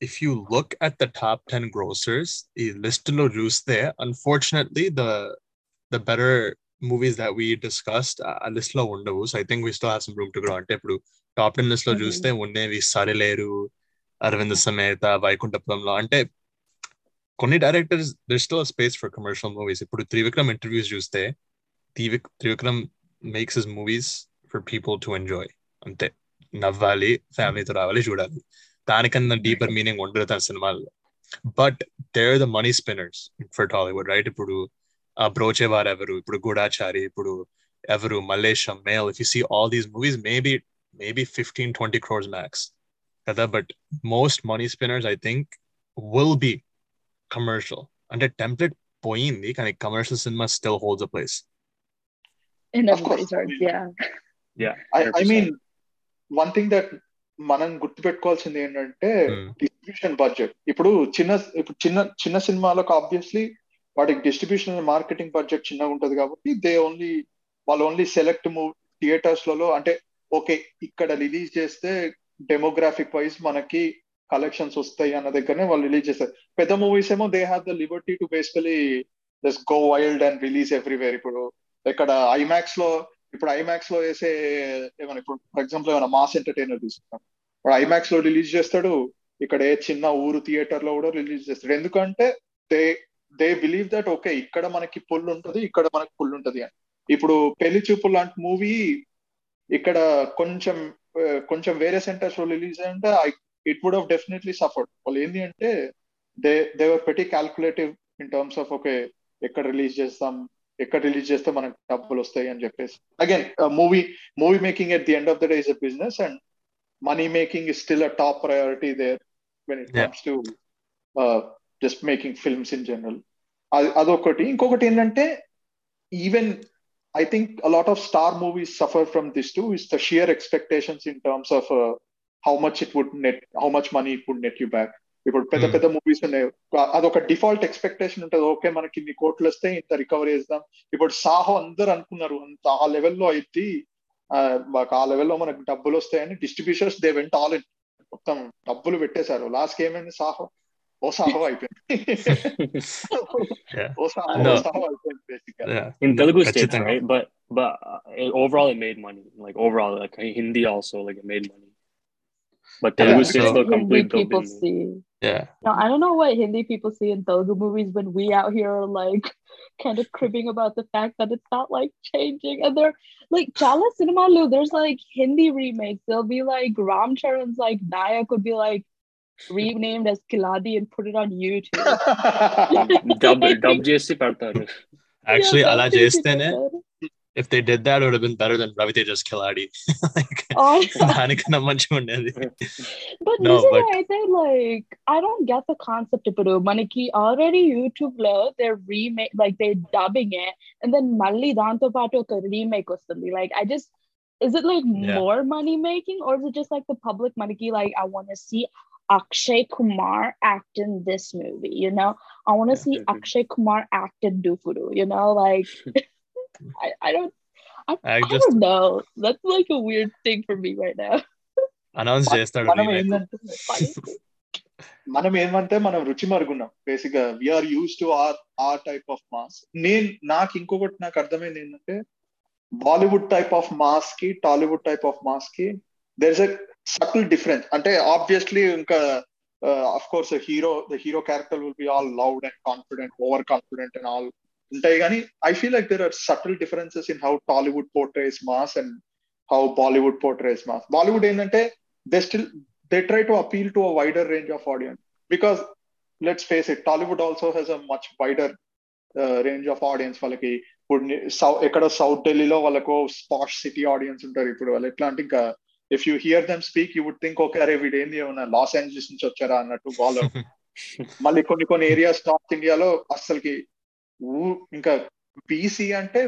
if you look at the top 10 grossers, the list juice there, unfortunately, the the better movies that we discussed, uh, a list lo undavu. I think we still have some room to grow. Ante ఇప్పుడు top ten list లో చూస్తే ఉండేవి సరిలేరు అరవింద సమేత వైకుంఠపురంలో అంటే కొన్ని directors there still space for commercial movies ఇప్పుడు Trivikram interviews చూస్తే Trivikram makes his movies for people to enjoy అంతే నవ్వాలి ఫ్యామిలీతో రావాలి చూడాలి దానికన్నా డీపర్ మీనింగ్ ఉండదు తన సినిమాల్లో but there the money spinners for Tollywood right ఇప్పుడు ఆ బ్రోచే వారు ఎవరు ఇప్పుడు గూఢాచారి ఇప్పుడు ఎవరు Malaysia male if you see all these movies maybe maybe fifteen twenty crores max కదా but most money spinners I think will be commercial అంటే టెంప్లెట్ పోయింది కానీ commercial cinema still holds a place In Of course. everybody's hearts, yeah. Yeah. I I 100%. Mean one thing that మనం గుర్తుపెట్టుకోవాల్సింది ఏంటంటే. Distribution budget ఇప్పుడు చిన్న ఇప్పుడు చిన్న చిన్న సినిమాలకు ఆబ్వియస్లీ వాటికి డిస్ట్రిబ్యూషన్ మార్కెటింగ్ బడ్జెట్ చిన్నగా ఉంటది కాబట్టి దే ఓన్లీ వాళ్ళు ఓన్లీ సెలెక్ట్ మూవ్ థియేటర్స్లలో అంటే ఓకే ఇక్కడ రిలీజ్ చేస్తే డెమోగ్రాఫిక్ వైజ్ మనకి కలెక్షన్స్ వస్తాయి అన్న దగ్గరనే వాళ్ళు రిలీజ్ చేస్తారు. పెద్ద మూవీస్ ఏమో they have the liberty to basically just go wild and release everywhere ఇప్పుడు ఇక్కడ ఐమాక్స్లో ఇప్పుడు ఐమాక్స్లో వేసే ఏమైనా ఇప్పుడు ఫర్ ఎగ్జాంపుల్ ఏమైనా మాస్ ఎంటర్టైనర్ తీసుకున్నాం వాడు ఐమాక్స్లో రిలీజ్ చేస్తాడు ఇక్కడ ఏ చిన్న ఊరు థియేటర్లో కూడా రిలీజ్ చేస్తాడు. ఎందుకంటే they they believe that okay ఇక్కడ మనకి పుల్ ఉంటది ఇక్కడ మనకి పుల్ ఉంటది అని. ఇప్పుడు పెళ్ళి చూపు లాంటి మూవీ ఇక్కడ కొంచెం కొంచెం వేరే సెంటర్స్లో రిలీజ్ అంటే it would have definitely suffered వాళ్ళు ఏంటి అంటే they they're pretty calculative in terms of okay ఎక్కడ రిలీజ్ చేస్తాం ఎక్కడ రిలీజ్ చేస్తే మనకు డబ్బులు వస్తాయి అని చెప్పేసి again movie movie making at the end of the day is a business and money making is still a top priority there when it Yeah. comes to uh, just making films in general. అది- అదొకటి ఇంకొకటి ఏంటంటే even I think a lot of star movies suffer from this to is the sheer expectations in terms of how much it would net how much money it would net you back ఇప్పుడు పెద్ద. పెద్ద movies ఉన్నాయి అదొక default expectation ఉంటుంది okay మనకి ఇన్ని కోట్లు వస్తే ఇంత రికవరీ చేద్దాం ఇప్పుడు సాహో అందరు అనుకున్నారు అంత ఆ లెవెల్లో అయితే ఆ, మాకు ఆ లెవెల్లో మనకు డబ్బులు వస్తాయని distributions they went all in మొత్తం డబ్బులు పెట్టేశారు లాస్ట్ ఏమైంది సాహో ఓ సాహో అయిపోయింది. ఓ సాహో. ఓ సాహో అయిపోయింది Yeah. in Telugu states, right? But but uh, overall, it made money. Like overall, like Hindi also, like it made money. but Telugu yeah, states so, were Hindi people see. Yeah. Now I don't know what Hindi people see in Telugu movies when we out here are like kind of cribbing about the fact that it's not like changing. And they're like Chala Cinema Lu, there's like Hindi remakes. They'll be like Ram Charan's like Naya could be like renamed as Kiladi and put it on YouTube. Dub JC Actually, Ala Jace if they did that, it would have been better than Raviteja's Khiladi. like, oh, yeah. but no, but... like, I don't get the concept of it. Maniki already YouTube lo, they're remake, like they're dubbing it, and then Malli Danto Pato remake Like, I just, is it like yeah. more money making, or is it just like the public Maniki, like, I want to see Akshay Kumar act in this movie, you know? I want to yeah, see Akshay Kumar act in Dufuru, you know? Like, I, I don't I, I I just don't know. That's like a weird thing for me right now. Announce చేస్తాడు మనం. ఏంటంటే Honestly. మనం ఏమంటే మనం రుచి మరుగున్నాం బేసిక్గా we're used to R R type of mass నేను నాకు ఇంకొకటి నాకు అర్థమైంది ఏంటంటే బాలీవుడ్ టైప్ ఆఫ్ మాస్కి Tollywood type of మాస్కి there is a subtle difference అంటే ఆబ్వియస్లీ ఇంకా of course hero the hero character will be all loud and confident over confident and all ఉంటాయి. కానీ I feel like there are subtle differences in how Tollywood portrays mass and how Bollywood portrays mass Bollywood ఏంటంటే they still try to appeal to a wider range of audience. Because let's face it tollywood also has a much wider uh, range of audience వాళ్ళకి. ఇప్పుడు ఎక్కడ south ఢిల్లీలో వాళ్ళకు స్పాష్ city audience ఉంటారు. ఇప్పుడు వాళ్ళు ఎట్లా అంటే ఇంకా if you hear them speak you would think okay అరే వీడు ఏంది ఏమన్నా లాస్ ఏంజల్స్ నుంచి వచ్చారా? అన్నట్టు వాళ్ళు. మళ్ళీ కొన్ని కొన్ని ఏరియాస్ నార్త్ ఇండియాలో అస్సలకి ఇంకా బీసీ అంటే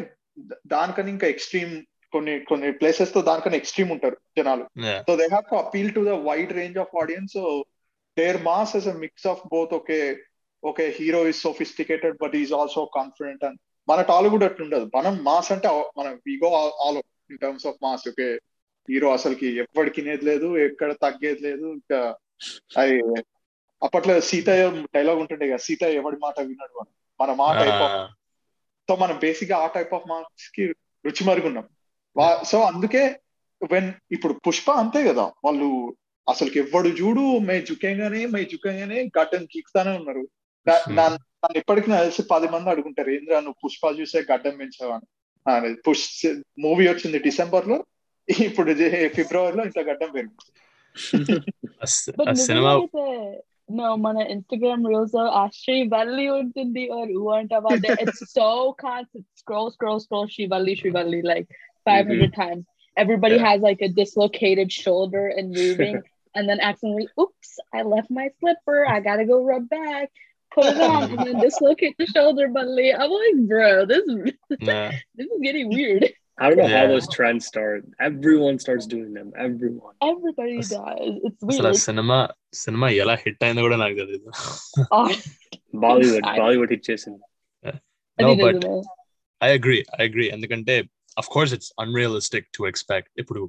దానికన్నా ఇంకా ఎక్స్ట్రీమ్ కొన్ని కొన్ని ప్లేసెస్తో దానికన్నా ఎక్స్ట్రీమ్ ఉంటారు జనాలు. So they have to appeal to the wide range of audience so there mass a mix of both okay okay hero is sophisticated but is also confident and మన టాలీవుడ్ అట్లా ఉండదు మనం మాస్ అంటే మనం we go all in terms of mass okay hero అసలుకి తినేది లేదు ఎక్కడ తగ్గేది లేదు ఇంకా అది అప్పట్లో సీత డైలాగ్ ఉంటుండే కదా సీత ఎవడి మాట విన్నాడు అని మన మాట అయిపోతుంది Ah, సో మనం బేసిక్గా ఆ టైప్ ఆఫ్ మార్క్స్కి రుచి మరుగున్నాం. సో అందుకే వెన్ ఇప్పుడు పుష్ప అంతే కదా వాళ్ళు అసలుకి ఎవ్వడు చూడు మే జుకేగానే మే జుకేగానే గడ్డం గీకుతానే ఉన్నారు. Hmm. నా- నన్ను ఎప్పటికీ నాకు తెలిసి పది మంది అడుగుంటారు ఏంద్రా నువ్వు పుష్ప చూసే గడ్డం పెంచావని అని. పుష్ మూవీ వచ్చింది డిసెంబర్లో ఇప్పుడు ఫిబ్రవరిలో ఇంత గడ్డం పెరిగింది. a c- But a cinema నిజంగా no మన Instagram reels లో ఆ శ్రీవల్లి ఉంటుంది or who aren't about that. It's so constant. Scroll, scroll, scroll. Shrivalli, Shrivalli, like 500 times. Everybody Yeah. has like a dislocated shoulder and moving, and then accidentally, oops, I left my slipper. I gotta go rub back. Put it on and then dislocate the shoulder, buddy. I'm like, bro, this is yeah. this is getting weird. I don't know how Yeah. those trends start. Everyone starts doing them. Everyone. Everybody That's- does. It's అసలు weird. Cinema cinema ఎలా hit అయిందో కూడా నాకు తెలియదు Oh, Bollywood. I- Bollywood hit Jason. No, అది but నిజమే. I agree. I agree. ఎందుకంటే of course it's unrealistic to expect ఇప్పుడు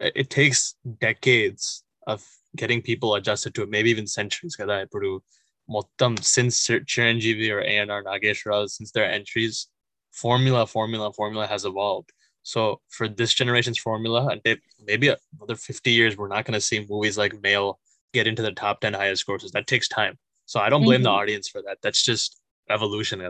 it it takes decades of getting people adjusted to it, maybe even centuries కదా ఇప్పుడు మొత్తం since Chiranjeevi or A&R Nageswara since their entries formula, formula, formula has evolved. So for this generation's formula, maybe another 50 years, we're not going to see movies like Mail get into the top 10 highest grosses. That takes time. So I don't blame mm-hmm. the audience for that. That's just evolution.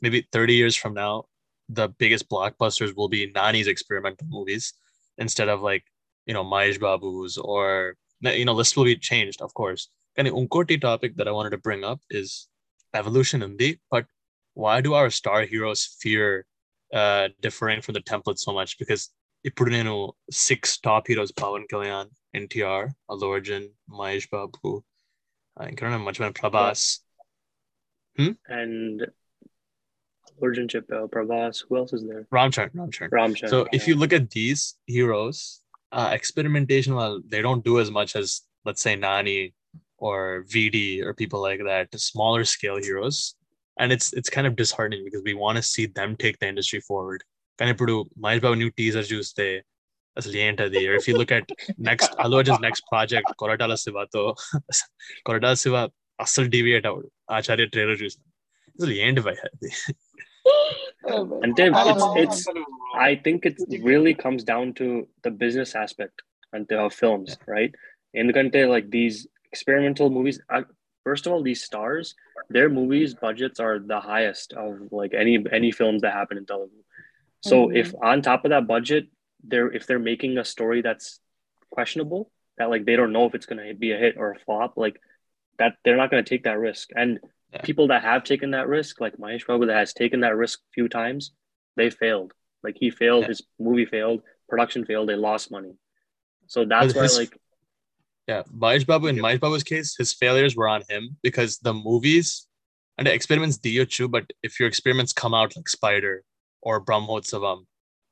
Maybe 30 years from now, the biggest blockbusters will be Nani's experimental movies instead of like, you know, Mahesh Babu's or, you know, list will be changed, of course. And the topic that I wanted to bring up is evolution indeed, but why do our star heroes fear uh, differing from the template so much? Because Ipurunenu, six top heroes, Pawan Kalyan, NTR, Allu Arjun, Mahesh Babu, I can't remember much about Prabhas. Yeah. Hmm? And Allu Arjun Chappell, Prabhas, who else is there? Ramcharan, Ramcharan. Ramcharan. So if you look at these heroes, uh, experimentation, well, they don't do as much as, let's say, Nani or VD or people like that, smaller scale heroes And it's it's kind of disheartening because we want to see them take the industry forward. కానీ ఇప్పుడు Mahesh Babu new teaser చూస్తే అసలు ఏంటది or if you look at next Allu Arjun's next project Koratala శివతో Koratala Shiva అస్సలు deviate అవ్వడు ఆచార్య trailer చూసాను అసలు ఏంటి భయ అది Oh, man. And Dave, చాలా it's, మంది it's అసలు I think it really comes down to the business aspect and the films, right? ఎందుకంటే like these experimental movies, I, first of all, these stars, their movies budgets are the highest of like any any films that happen in Telugu. So Mhm. if on top of that budget, they're if they're making a story that's questionable, that like they don't know if it's gonna be a hit or a flop, like that they're not gonna take that risk. And Yeah. people that have taken that risk, like Mahesh Babu, that has taken that risk a few times, they failed. Like he failed, Yeah. his movie failed, production failed, they lost money. So that's But why like Yeah, Mahesh Babu in Mahesh Babu's case, his failures were on him because the movies and the experiments do too, but if your experiments come out like Spider or Brahmotsavam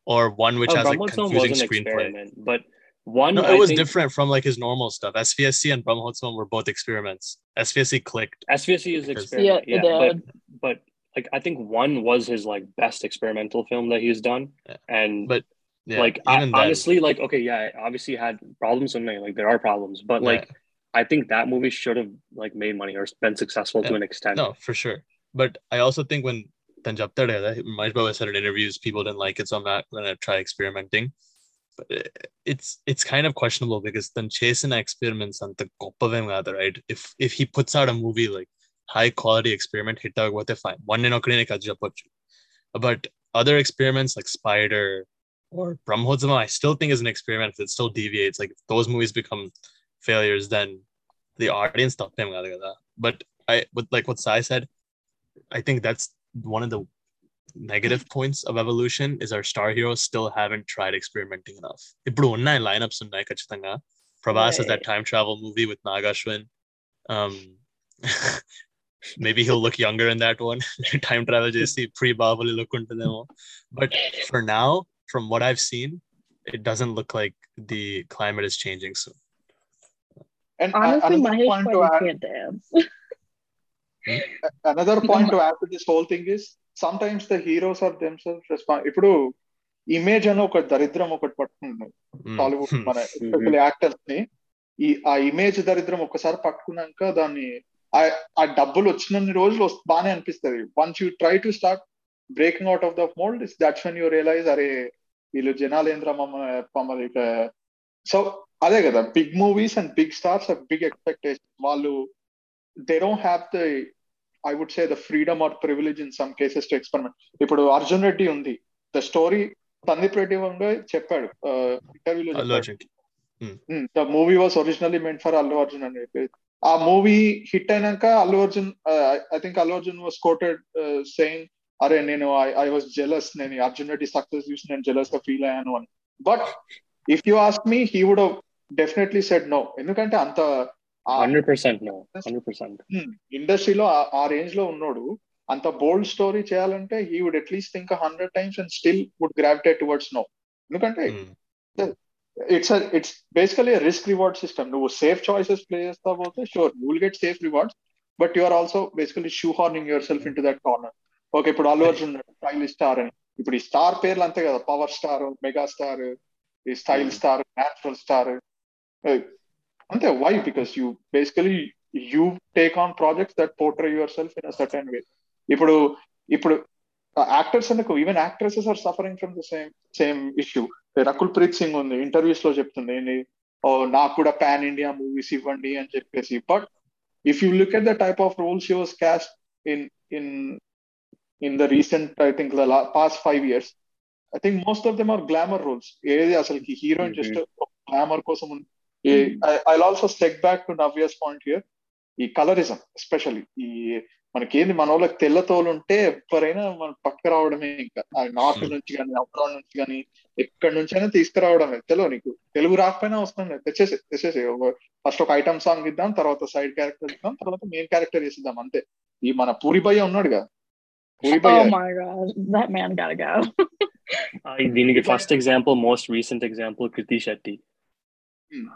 or one which oh, has like confusing screenplay. but one No, I it was think different from like his normal stuff. SVSC and Brahmotsavam were both experiments. SVSC clicked. SVSC is Because- experiment, Yeah, yeah, but but like I think one was his like best experimental film that he's done, Yeah. and But Yeah, like I, then, honestly, like okay, yeah, it obviously had problems with and like there are problems, but like. I think that movie should have like made money or been successful to an extent. No, for sure. But I also think when Tanjab Tadeda, Mahesh Babu said in interviews, people didn't like it, so I'm not gonna try experimenting. But uh, it's it's kind of questionable because then chasing experiments on the right? If if he puts out a movie like high quality experiment, hit fine. One in But other experiments like Spider or Brahmotsavam I still think is an experiment that still deviates. Like if those movies become failures, then the audience தப்பே that. But I with like what Sai said, I think that's one of the negative points of evolution is our star heroes still haven't tried experimenting enough. ఇప్పుడు ఉన్నాయి lineups ఉన్నాయి ఖచ్చితంగా. Prabhas right. that time travel movie with Nag Ashwin. Um, maybe he'll look younger in that one. time travel JC pre Bahubali look into them. But for now, from what i've seen it doesn't look like the climate is changing soon And a- Honestly, another Mahesh point to Bhatt add, can't dance. another point to add to this whole thing is sometimes the heroes are themselves respond ఇప్పుడు image అని ఒక దరిద్రం ఒకటి పట్టుకుంటుంది Mm. Tollywood Hmm. మన especially actors ని ఈ ఆ ఇమేజ్ దరిద్రం ఒకసారి పట్టుకున్నాక దాన్ని ఆ- ఆ డబ్బులు వచ్చినన్ని రోజులు వస్తు- బాగానే అనిపిస్తుంది once you try to start breaking out of the mould is that's when you realise అరే వీళ్ళు జనాలేంద్ర మమ్మ మమ్మల్ని సో అదే కదా big movies and big stars big expectation వాళ్ళు they don't have the I would say the freedom or privilege in some cases to experiment ఇప్పుడు అర్జున్ రెడ్డి ఉంది. ద స్టోరీ సందీప్ రెడ్డి చెప్పాడు. ఇంటర్వ్యూలో చెప్పాడు. The movie was originally meant for Allu Arjun అని చెప్పి ఆ movie hit అయినాక Allu Arjun I think Allu Arjun was quoted saying అరే నేను ఐ వాస్ జెలస్ నేను ఈ అర్జున్ రెడ్డి సక్సెస్ చూసి నేను జెలస్గా ఫీల్ అయ్యాను అని. But if you ask me he would definitely said no ఎందుకంటే అంత ఇండస్ట్రీలో ఆ రేంజ్లో ఉన్నాడు. అంత బోల్డ్ స్టోరీ చేయాలంటే he would at least think hundred times and still would gravitate towards no ఎందుకంటే. It's it's basically risk reward system నువ్వు సేఫ్ చాయిసెస్ ప్లే చేస్తా పోతే sure you will get safe rewards but you are also basically shoehorning yourself into that corner okay ఇప్పుడు Allu Arjun style star అని ఇప్పుడు ఈ star పేర్లు అంతే కదా పవర్ స్టార్ మెగా స్టార్ ఈ స్టైల్ స్టార్ న్యాచురల్ స్టార్ అంతే why because you basically you take on projects that portray your self in a certain way ఇప్పుడు ఇప్పుడు యాక్టర్స్ ఎందుకు even actresses are suffering from the same same issue Rakul Preet Singh ఉంది interviews లో చెప్తుంది ఏంటి ఓ నాకు కూడా పాన్ ఇండియా మూవీస్ ఇవ్వండి అని చెప్పేసి but if you look at the type of role she was cast in in in the recent I think the past five years I think most of them are glamour roles ఏది అసలుకి heroine just glamour కోసం I also stick back to Navya's point here ఈ colourism especially ఈ మనకేంది మన వాళ్ళకి తెల్ల తోలు ఉంటే ఎవరైనా మన పక్క రావడమే ఇంకా. నార్త్ నుంచి కానీ అబ్రాడ్ నుంచి కానీ ఎక్కడి నుంచి అయినా తీసుకురావడమే. తెలియదు నీకు తెలుగు రాకపోయినా వస్తుంది తెచ్చేసి తెచ్చేసి. ఫస్ట్ ఒక ఐటమ్ సాంగ్ ఇద్దాం తర్వాత సైడ్ క్యారెక్టర్ ఇద్దాం తర్వాత మెయిన్ క్యారెక్టర్ చేసిద్దాం అంతే. ఈ మన పూరి భయ్య ఉన్నాడు కదా Puri Oh భయ్య my gosh, that man gotta go. దీనికి first example most recent example Kriti Shetty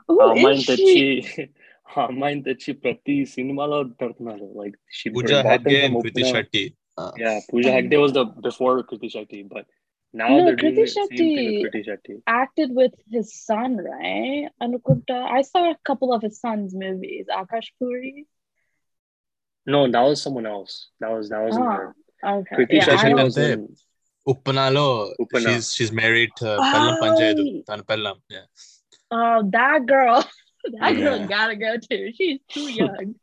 Who ఆ is అమ్మాయిని తెచ్చి she? ఆ అమ్మాయిని తెచ్చి ప్రతి సినిమాలో పెడుతున్నారు like Pooja Hegde and Kriti Shetty. Uh, Yeah, Pooja Hegde was the before Kriti Shetty, but now No, they're doing Kriti the same thing with Shetty- Kriti Shetty. Acted with his son, right? Anukunta. I saw a couple of his son's movies. Akash Puri. No, that was someone else. That was that wasn't Ah, her. Okay. Kriti yeah, Shashan was in She's she's married to oh. Pellam Panjayadu. Tan Pellam. Yeah. Oh, that girl. that yeah. girl gotta go too. She's too young.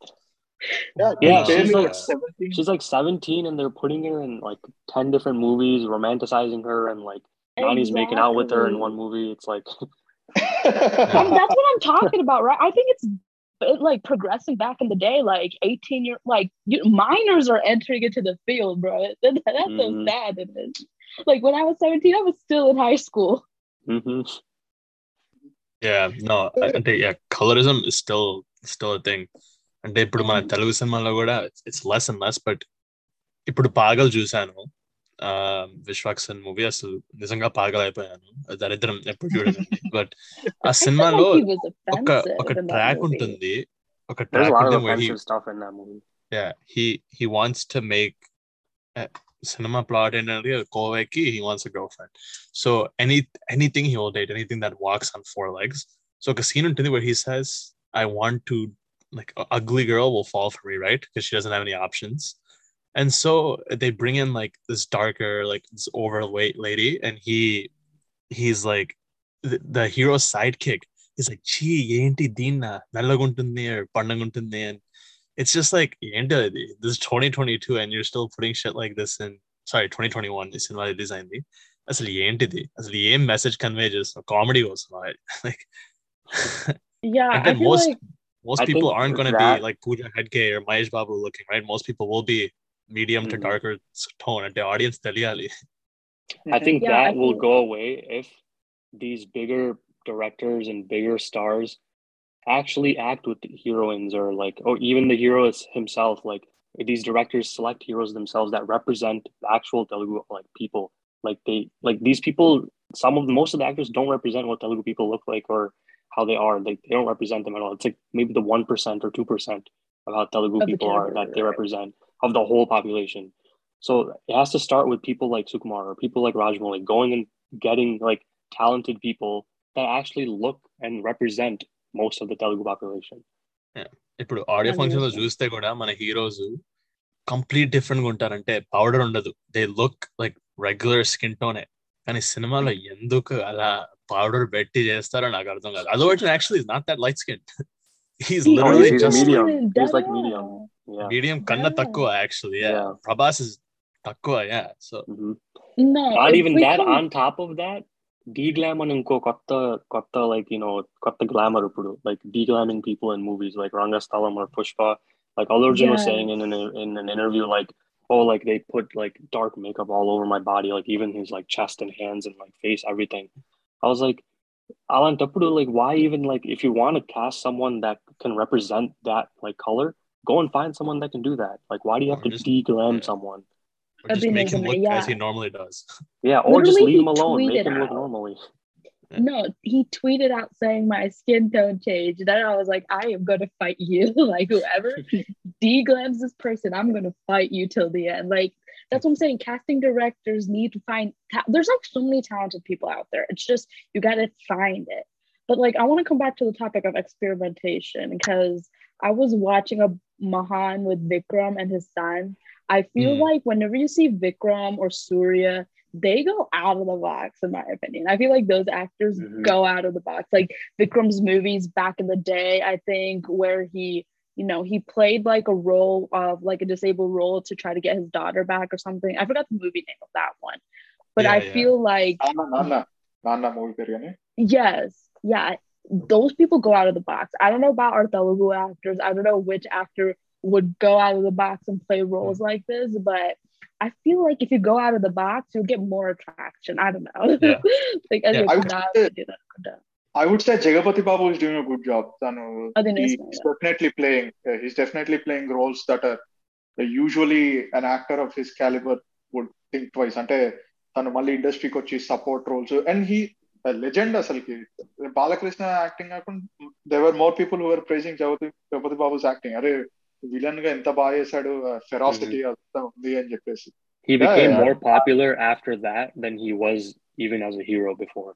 yeah, yeah she's, like, 17. she's like 17 and they're putting her in like 10 different movies, romanticizing her, and like Nani's exactly. making out with her in one movie. It's like. that's what I'm talking about, right? I think it's it, like progressing back in the day, like 18 year, like you, minors are entering into the field, bro. That, that's so Mhm. sad. It is. Like when I was 17, I was still in high school. mhm. yeah no అంటే yeah colorism is still still a thing అంటే ఇప్పుడు మన Mm. Telugu సినిమాలో కూడా it's less and less but ఇప్పుడు పాగల్ చూశాను ఆ విశ్వాక్సన్ movie అసలు నిజంగా పాగల్ అయిపోయాను దరిద్రం ఎప్పుడు చూడదండి బట్ ఆ I felt సినిమాలో like he was ఒక offensive ఒక in that ట్రాక్ movie. ఉంటుంది ఒక There's a track lot of ఉంటుంది where he offensive stuff in that movie. yeah he he wants to make uh, cinema plot in a Koveki, he wants a girlfriend. So any anything he will date, anything that walks on four legs. So Casino ఉంటుంది where he says, I want to like a ugly girl will fall for me, right? Because she doesn't have any options. and so uh, they bring in like this darker like this overweight lady and he he's like the, the sidekick. He's like gee ఏంటి దీన్న? it's just like ఏంటి అది this is 2022 and you're still putting shit like this in sorry 2021 is in release design అసలు message అసలు ఏం message convey comedy was right. Like yeah and then most like, most I people aren't going to be like Pooja Hegde or Mahesh Babu looking right? Most people will be medium to Mhm. darker tone and the audience తెలియాలి I think Yeah, that I will think- go away if these bigger directors and bigger stars actually act with the heroines or like or even the hero is himself like these directors select heroes themselves that represent the actual Telugu like people. Like they like these people. Some of most of the actors don't represent what Telugu people look like or how they are. Like they don't represent them at all. It's like maybe the one percent or two percent of how Telugu Of the people are that they category, right. represent Of the whole population. So it has to start with people like Sukumar or people like Rajmouli going and getting like talented people that actually look and represent most of the Telugu population. ఇప్పుడు audio ఫంక్షన్లో. చూస్తే కూడా మన heroes complete డిఫరెంట్గా ఉంటారంటే powder ఉండదు they look like regular skin టోనే కానీ సినిమాలో ఎందుకు అలా పౌడర్ పెట్టి చేస్తారో నాకు అర్థం కాదు అదొకటి actually not that light skin he's No, literally he's just medium. He's He's like dead medium. on. Yeah. Medium కన్నా Yeah. తక్కువ యాక్చువల్లీ Yeah. ప్రభాస్ ఇస్ తక్కువ yeah so Mhm. No, Not if even we that. come- On top of that, de-glam అని ఇంకో కొత్త కొత్త like you know కొత్త glamour ఇప్పుడు like de-glamming people in movies like Rangastalam or Pushpa. Like Allu Arjun was saying in an in an interview like oh like they put like dark makeup all over my body like even his like chest and hands and like face everything. I was like అలాంటప్పుడు like why even like if you want to cast someone that can represent that like color go and find someone that can do that like why do you have Or to just- de-glam yeah. someone just make him look yeah. as he normally does yeah or just leave him alone make tweeted him look out. normally No, he tweeted out saying my skin tone changed. Then I was like, I am gonna fight you. like whoever deglams this person, I'm gonna fight you till the end. Like that's what I'm saying. Casting directors need to find. Ta- There's like so many talented people out there. It's just you gotta find it. But like, I want to come back to the topic of experimentation because I was watching a Mahan with Vikram and his son. I feel mm. like whenever you see Vikram or Surya, they go out of the box, in my opinion. I feel like those actors mm-hmm. go out of the box. Like Vikram's movies back in the day, I think, where he, you know, he played like a role of like a disabled role to try to get his daughter back or something. I forgot the movie name of that one. But yeah, I yeah. feel like. Movie, Yes. Yeah Those people go out of the box. I don't know about our Telugu actors. I don't know which actor would go out of the box and play roles like this, but I feel like if you go out of the box, you'll get more attraction. I don't know. Yeah. like Yeah. anyways, I would not say- to do that. Good job. I would say Jagapati Babu is doing a good job. Tanu, I think it's he's definitely playing. uh, he's definitely playing roles that are uh, usually an actor of his caliber would think twice. అంటే తను మళ్ళీ ఇండస్ట్రీకి వచ్చి support roles and he legend అసలుకి Balakrishna acting కాకుండా there were more people who were praising Jagapathi Jagapathi Babu's acting అరే villain గా ఎంత బాగా చేశాడు ఫెరాసిటీ అంతా ఉంది అని చెప్పేసి he Yeah, became yeah. more popular after that than he was even as a hero before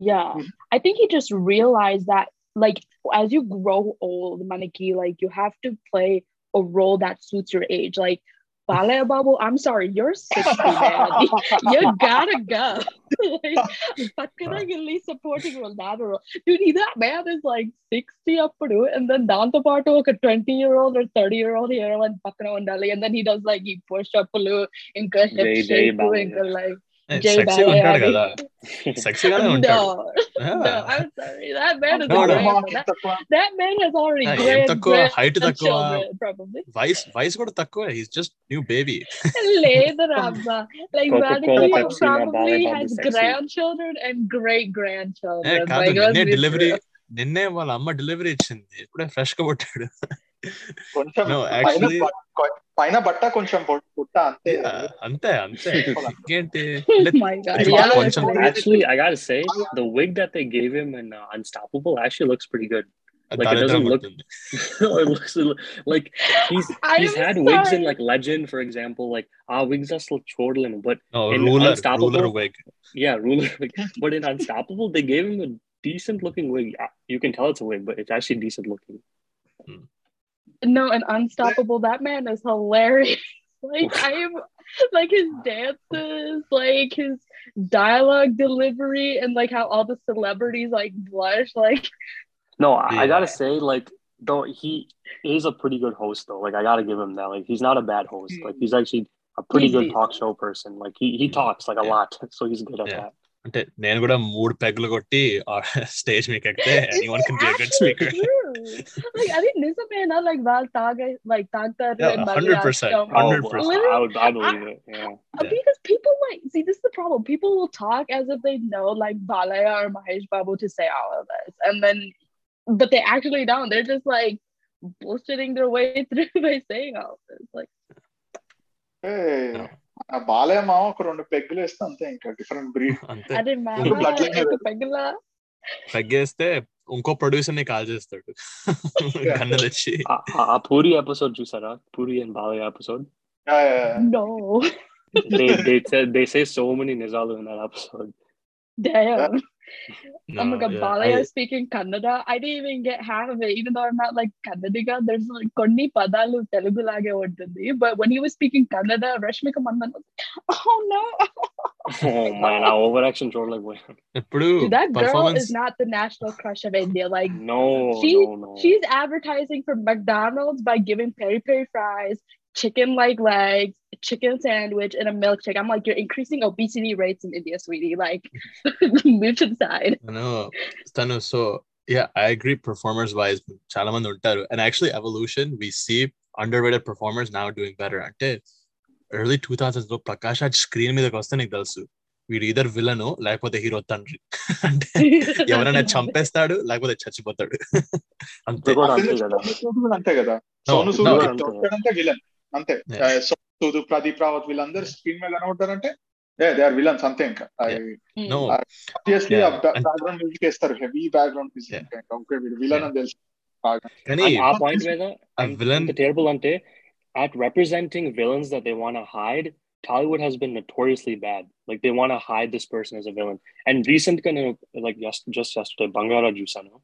Yeah. Mhm. I think he just realized that like as you grow old, Maniki, like you have to play a role that suits your age. Like ballet bubble. I'm sorry, you're 60, man. you gotta go. like, can I at least supporting Ronaldo. Dude, that man is like 60 up to and then down to part like a 20 year old or 30 year old here and fucking on Dali. And then he does like he push up in inka hip shape, inka like Eh, sexy ఉంటాడు కదా. సెక్సీగానే ఉంటాడు. Ah. Ah, తక్కువ? Height తక్కువ? వయసు వయసు కూడా తక్కువ. His just new baby లేదు రాబ్బా like probably and great grandchildren delivery నిన్నే వాళ్ళ అమ్మ డెలివరీ ఇచ్చింది. ఇప్పుడే ఫ్రెష్గా పుట్టాడు. కొంచెం No, పైన actually- బ- పైన బట్ట కొంచెం పొ- పుట్ట అంతే Yeah, అంతే అంతే ఇంకేంటి Oh my God. It's Yeah, కొంచెం that's actually i gotta say the wig that they gave him in uh, unstoppable actually looks pretty good Like, it దరిద్రం doesn't look- పడుతుంది it looks like he's I he's am had wigs in sorry. like legend for example like ah wigs are still chortling but In ruler Unstoppable- ruler vague yeah ruler wig. but in unstoppable they gave him a decent looking wig Uh, you can tell it's a wig but it's actually decent looking No, and Unstoppable, that man is hilarious. Like, I am, like, his dances, like, his dialogue delivery, and like how all the celebrities like blush. Like, no I, I Yeah. gotta say like though he is a pretty good host though like i gotta give him that like he's not a bad host like he's actually a pretty He's good decent. talk show person like he, he Mm. talks like a Yeah. lot so he's good at Yeah. that అంటే నేను కూడా మూడు పెగ్గులు కొట్టి stage మీకు ఎక్కితే it's anyone can be a good actually speaker true. Like, I think Nizamena, like, Val Taga, like, Tagtar Yeah, and 100%. Malayalam. Oh, 100%. I, I would I believe it yeah Yeah. Because people like see this is the problem. People will talk as if they know like Balaya or Mahesh Babu to say all of this, and then but they actually don't. They're just like bullshitting their way through by saying all of this. Like ఏ, ఆ బాలయ్య మామ ఒక రెండు పెగ్గులు వేస్తే అంతే ఇంకా different breed అంతే అరే ఇంకో మామ blood line ఒక పెగ్గులా తగ్గేస్తే ఇంకో ప్రొడ్యూసర్ ని కాల్ చేస్తాడు కన్ను తెచ్చి ఆ- ఆ- ఆ పూరి ఎపిసోడ్ చూసారా Puri and Balayya episode no they they say they say so many nizalu in that episode damn No, oh my god, yeah, Balaya I, speaking Kannada. I didn't even get half of it, even though I'm not like Kannadiga. There's like Konni Padalu Telugu lage. But when he was speaking Kannada, Rashmika Mandanna was like, oh no. oh man, I overaction told like that girl is not the national crush of India. Like no, she, no, no. she's advertising for McDonald's by giving peri peri fries chicken like legs, chicken sandwich, and a milkshake. I'm like, you're increasing obesity rates in India, sweetie. Like, move to the side. తను తను so yeah I agree performers wise చాలా మంది ఉంటారు and actually evolution we see under rated performers now doing better అంటే early two thousands లో Prakash Raj screen మీదకి వస్తే నీకు తెలుసు వీడు ఇద్దరు విలను లేకపోతే హీరో తండ్రి అంటే ఎవరైనా చంపేస్తాడు లేకపోతే చచ్చిపోతాడు అంతే కూడా అంతే కదా అంతే కదా No, సోను no, సూద్ అంతే. అంటే విలన్ అంతే Yeah. ఆ, సోను సూద్ ప్రదీప్ రావత్ వీళ్ళందరూ స్క్రీన్ మీద కనబడతారంటే దే ఆర్ విలన్స్ అంతే ఇంకా No. Obviously Yeah, and- background music వేస్తారు హెవీ బ్యాక్గ్రౌండ్ మ్యూజిక్ Yeah. ఇంకా ఓకే వీడు విలన్ అని తెలుసు కానీ And ఆ point మీద a villain the terrible ante at representing villains that they want to hide Tollywood has been notoriously bad. Like they want to hide this person as a villain. And recent kind of like yes, just yesterday, Bangara Jusano,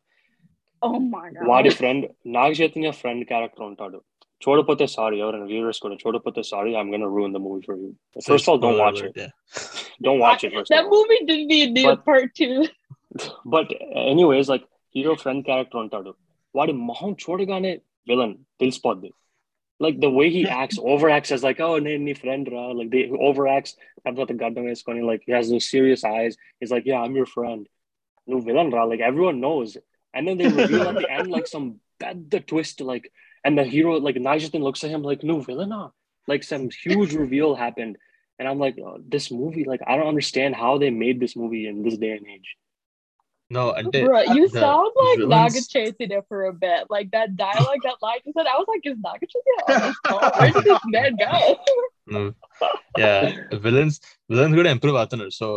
oh my god. వాడి friend Naga Chota put this out and viewers go to Chota put this audio. I'm gonna ruin the movie for you. First of all, don't watch alert, it. Yeah. don't watch it first. That movie didn't need a part two. But anyways, like hero friend character ಉಂಟಾಡು ವಾಡಿ villain till spot this? like the way he acts overacts as like oh nee, friend ra. like they overacts I've got the goddamn is going like he has those serious eyes he's like yeah I'm your friend no villain ra. like everyone knows and then they reveal at the end like some bad the twist like and the hero like Naijatan looks at him like no villain like some huge reveal happened. And i'm like oh, this movie like i don't understand how they made this movie in this day and age. No they, Bro, you the sound like villains... naga chasing it for a bit. Like that dialogue that line you said i was like is Naga Chaitanya? Where did this man go? Mm. yeah villains villains కూడా improve అవుతున్నారు so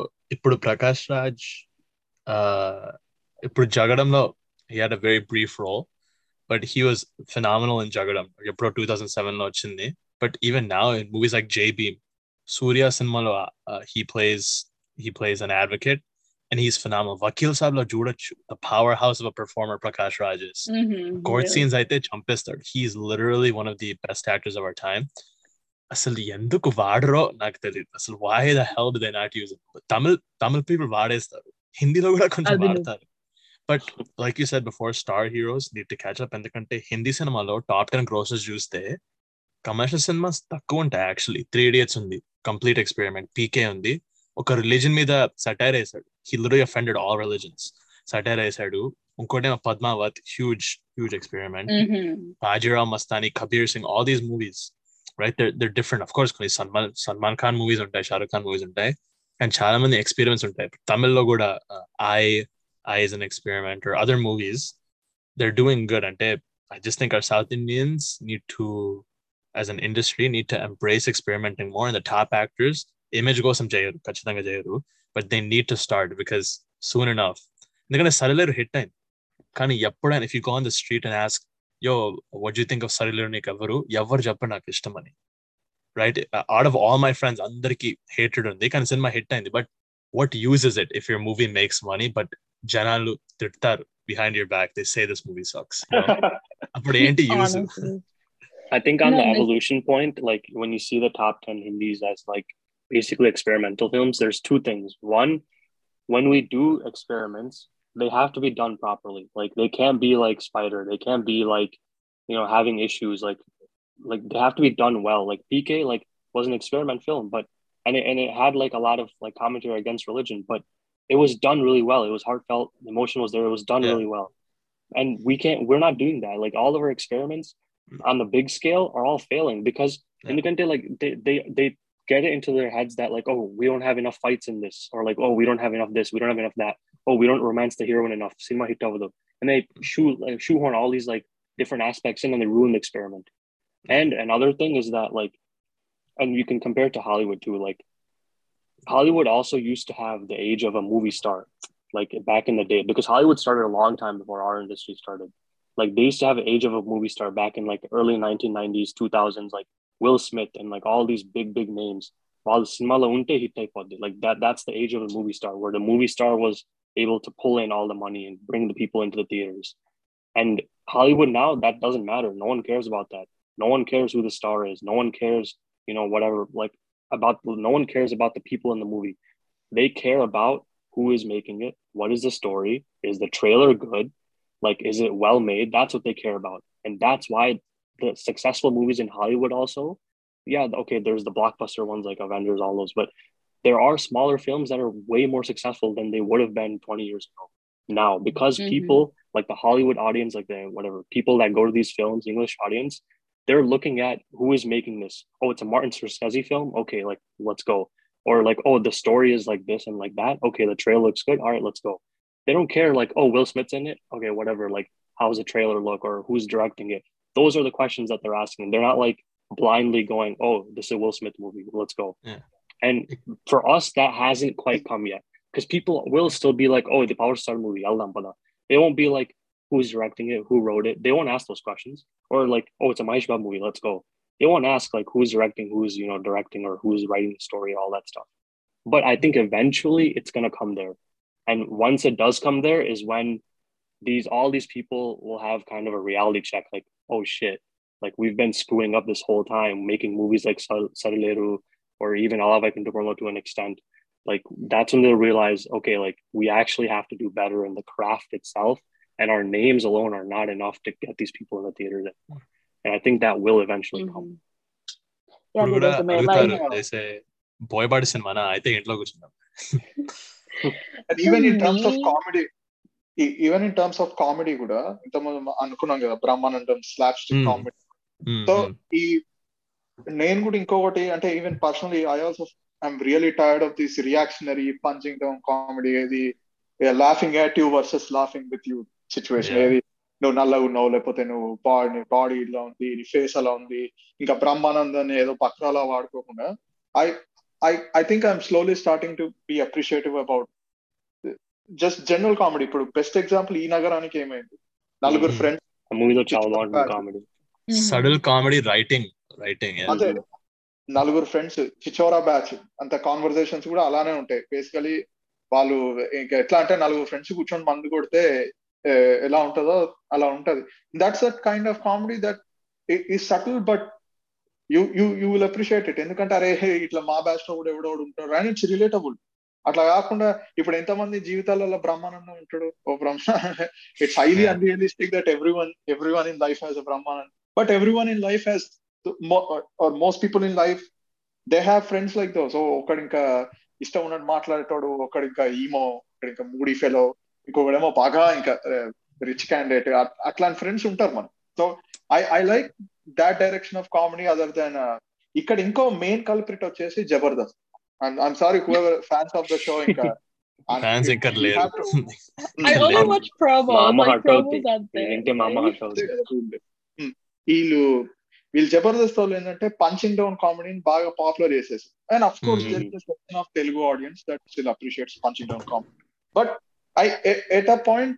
Prakash Raj, Raj ఇప్పుడు జగడంలో he had a very brief role but he was phenomenal in జగడం ఎప్పుడో two thousand seven లో వచ్చింది but even now in movies like జై భీమ్ సూర్య సినిమాలో he plays he plays an advocate and he's phenomenal Vakeel Saab లో చూడొచ్చు the power house of performer Prakash Raj is Mm-hmm. Court scenes అయితే చంపేస్తాడు he's literally one of the best actors of our time అసలు ఎందుకు వాడరో నాకు తెలియదు అసలు why the help they not use Tamil Tamil people వాడేస్తారు హిందీలో కూడా కొంచెం అది నిజం. వాడతారు but like you said before star heroes need to catch up ఎందుకంటే హిందీ సినిమాలో టాప్ టెన్ గ్రోసెస్ చూస్తే కమర్షియల్ సినిమాస్ తక్కువ ఉంటాయి యాక్చువల్లీ త్రీ ఇడియట్స్ ఉంది కంప్లీట్ ఎక్స్పెరిమెంట్ పీకే ఉంది. ఒక రిలీజన్ మీద సటైర్ వేసాడు he literally offended all religions satire వేసాడు ఇంకోటి Padmaavat huge huge experiment Mastani, Kabir Singh, all these movies, right? They're they're different. Of course, కొన్ని సల్మాన్ సల్మాన్ ఖాన్ మూవీస్ ఉంటాయి Shahrukh Khan movies ఉంటాయి. అండ్ చాలా మంది ఎక్స్పీరియన్స్ ఉంటాయి. తమిళ్ళో కూడా I I as an experiment or other movies, they're doing good on tape. I just think our South Indians need to, as an industry, need to embrace experimenting more. And the top actors, image goes some jayaru, kachitanga jayaru, but they need to start because soon enough, they're going to suddenly a little hit time. Kani yappadan, if you go on the street and ask, yo, what do you think of Sarileru Neekevvaru? Yavar japana kishtamani. Right? Uh, out of all my friends, andarki hatred, they can send my hit time, but what use is it if your movie makes money but janalu tirtar behind your back they say this movie sucks you know? but anti use i think on no, the evolution point like when you see the top 10 hindis as like basically experimental films there's two things. One when we do experiments they have to be done properly. Like they can't be like spider. They can't be like you know having issues like like they have to be done well. Like pk like was an experiment film but and it, and it had like a lot of like commentary against religion, but it was done really well. It was heartfelt, the emotion was there. It was done Yeah. really well, and we can't. We're not doing that. Like all of our experiments mm. on the big scale are all failing because Yeah. in the country, like they, they they get it into their heads that like oh we don't have enough fights in this or like oh we don't have enough this we don't have enough that oh we don't romance the heroine enough cinema and they mm. shoe like, shoehorn all these like different aspects in and they ruin the experiment and another thing is that like and you can compare it to Hollywood too. Like Hollywood also used to have the age of a movie star, like back in the day, because Hollywood started a long time before our industry started. Like they used to have an age of a movie star back in like early 1990s, 2000s, like Will Smith and like all these big, big names. Like that, that's the age of a movie star, where the movie star was able to pull in all the money and bring the people into the theaters. And Hollywood now, that doesn't matter. No one cares about that. No one cares who the star is. No one cares, you know, whatever. Like about no one cares about the people in the movie. They care about who is making it, what is the story, is the trailer good, like is it well made? That's what they care about, and that's why the successful movies in Hollywood also, yeah, okay, there's the blockbuster ones like Avengers, all those, but there are smaller films that are way more successful than they would have been 20 years ago now because mm-hmm. people like the Hollywood audience, like the whatever people that go to these films, English audience, they're looking at who is making this. Oh, it's a Martin Scorsese film. Okay, like let's go. Or like, oh, the story is like this and like that. Okay, the trailer looks good. All right, let's go. They don't care like, oh, Will Smith's in it. Okay, whatever. Like, how's the trailer look or who's directing it? Those are the questions that they're asking. They're not like blindly going, oh, this is a Will Smith movie. Let's go. Yeah. And for us, that hasn't quite come yet because people will still be like, oh, the Power Star movie, They won't be like, who's directing it, who wrote it. They won't ask those questions. Or like, oh, it's a Mahesh Babu movie, let's go. They won't ask like who's directing, who's you know directing, or who's writing the story, all that stuff. But I think eventually it's gonna come there. And once it does come there, is when these all these people will have kind of a reality check, like, oh shit, like we've been screwing up this whole time, making movies like Sarileru or even Ala Vaikunthapurramuloo to an extent. Like that's when they'll realize, okay, like we actually have to do better in the craft itself and our names alone are not enough to get these people in the theater and i think that will eventually come yeah, కూడా. అడుగుతారు బోయపాటి సినిమానా అయితే ఇంట్లో కూర్చున్నాం And even in For terms of me- comedy, e- even in terms of comedy కూడా ఇంతకుముందు అనుకున్నాం కదా Brahmanandam slapstick Hmm. Comedy Mm, so mm. ఈ నేను కూడా ఇంకొకటి అంటే even personally I also I'm really tired of this reactionary punching down comedy ఏది laughing at you versus laughing with you situation. ఏది? నువ్వు నల్లగా ఉన్నావు లేకపోతే నువ్వు బాడీ బాడీ ఇలా ఉంది నీ ఫేస్ అలా ఉంది ఇంకా బ్రహ్మానందాన్ని ఏదో పక్కలా వాడుకోకుండా I I I think I'm slowly starting to be appreciative about just general comedy ఇప్పుడు బెస్ట్ ఎగ్జాంపుల్ ఈ నగరానికి ఏమైంది? నలుగురు. ఫ్రెండ్స్ ఆ మూవీలో చాలా బాగుంటుంది comedy. Mhm. Subtle comedy writing writing అదే. నలుగురు ఫ్రెండ్స్ చిచోరా బ్యాచ్ అంత కాన్వర్సేషన్స్ కూడా అలానే ఉంటాయి. బేసికలీ వాళ్ళు ఇంకా ఎట్లా అంటే నలుగురు ఫ్రెండ్స్ కూర్చొని మందు కొడితే ఎలా ఉంటుందో అలా ఉంటది. That's that kind of comedy that ఈ subtle but you you you will appreciate it ఎందుకంటే అరే ఇట్లా మా బ్యాచ్లో కూడా ఎవడో ఉంటారు అండ్ ఇట్స్ రిలేటబుల్ అట్లా కాకుండా ఇప్పుడు ఎంతమంది జీవితాలలో బ్రహ్మానందం ఉంటాడు? ఓ Brahma it's highly. Unrealistic that everyone everyone in life has a Brahmanandam but everyone in life has or most people in life they have friends like those so ఒకడు ఇంకా ఇష్టం ఉన్నట్టు మాట్లాడేటోడు ఒకడు ఇంకా ఈమో ఒకడు ఇంకా మూడీ ఫెలో ఇంకొకడేమో బాగా ఇంకా రిచ్ క్యాండిడేట్ అట్లాంటి ఫ్రెండ్స్ ఉంటారు మనం. So I I like that direction of comedy other than ఇక్కడ ఇంకో మెయిన్ కల్ప్రిట్ వచ్చేసి Jabardasth. I'm sorry whoever fans of the show ఇంకా ఫ్యాన్స్ లేరు. ఏంటి హట్ అవుతుంది Hmm. వీళ్ళు వీళ్ళు జబర్దస్త్ వాళ్ళు ఏంటంటే పంచింగ్ డౌన్ కామెడీని బాగా పాపులర్ చేసేసి. And of course Hmm. Section of Telugu audience that still appreciates punching down comedy but I at a point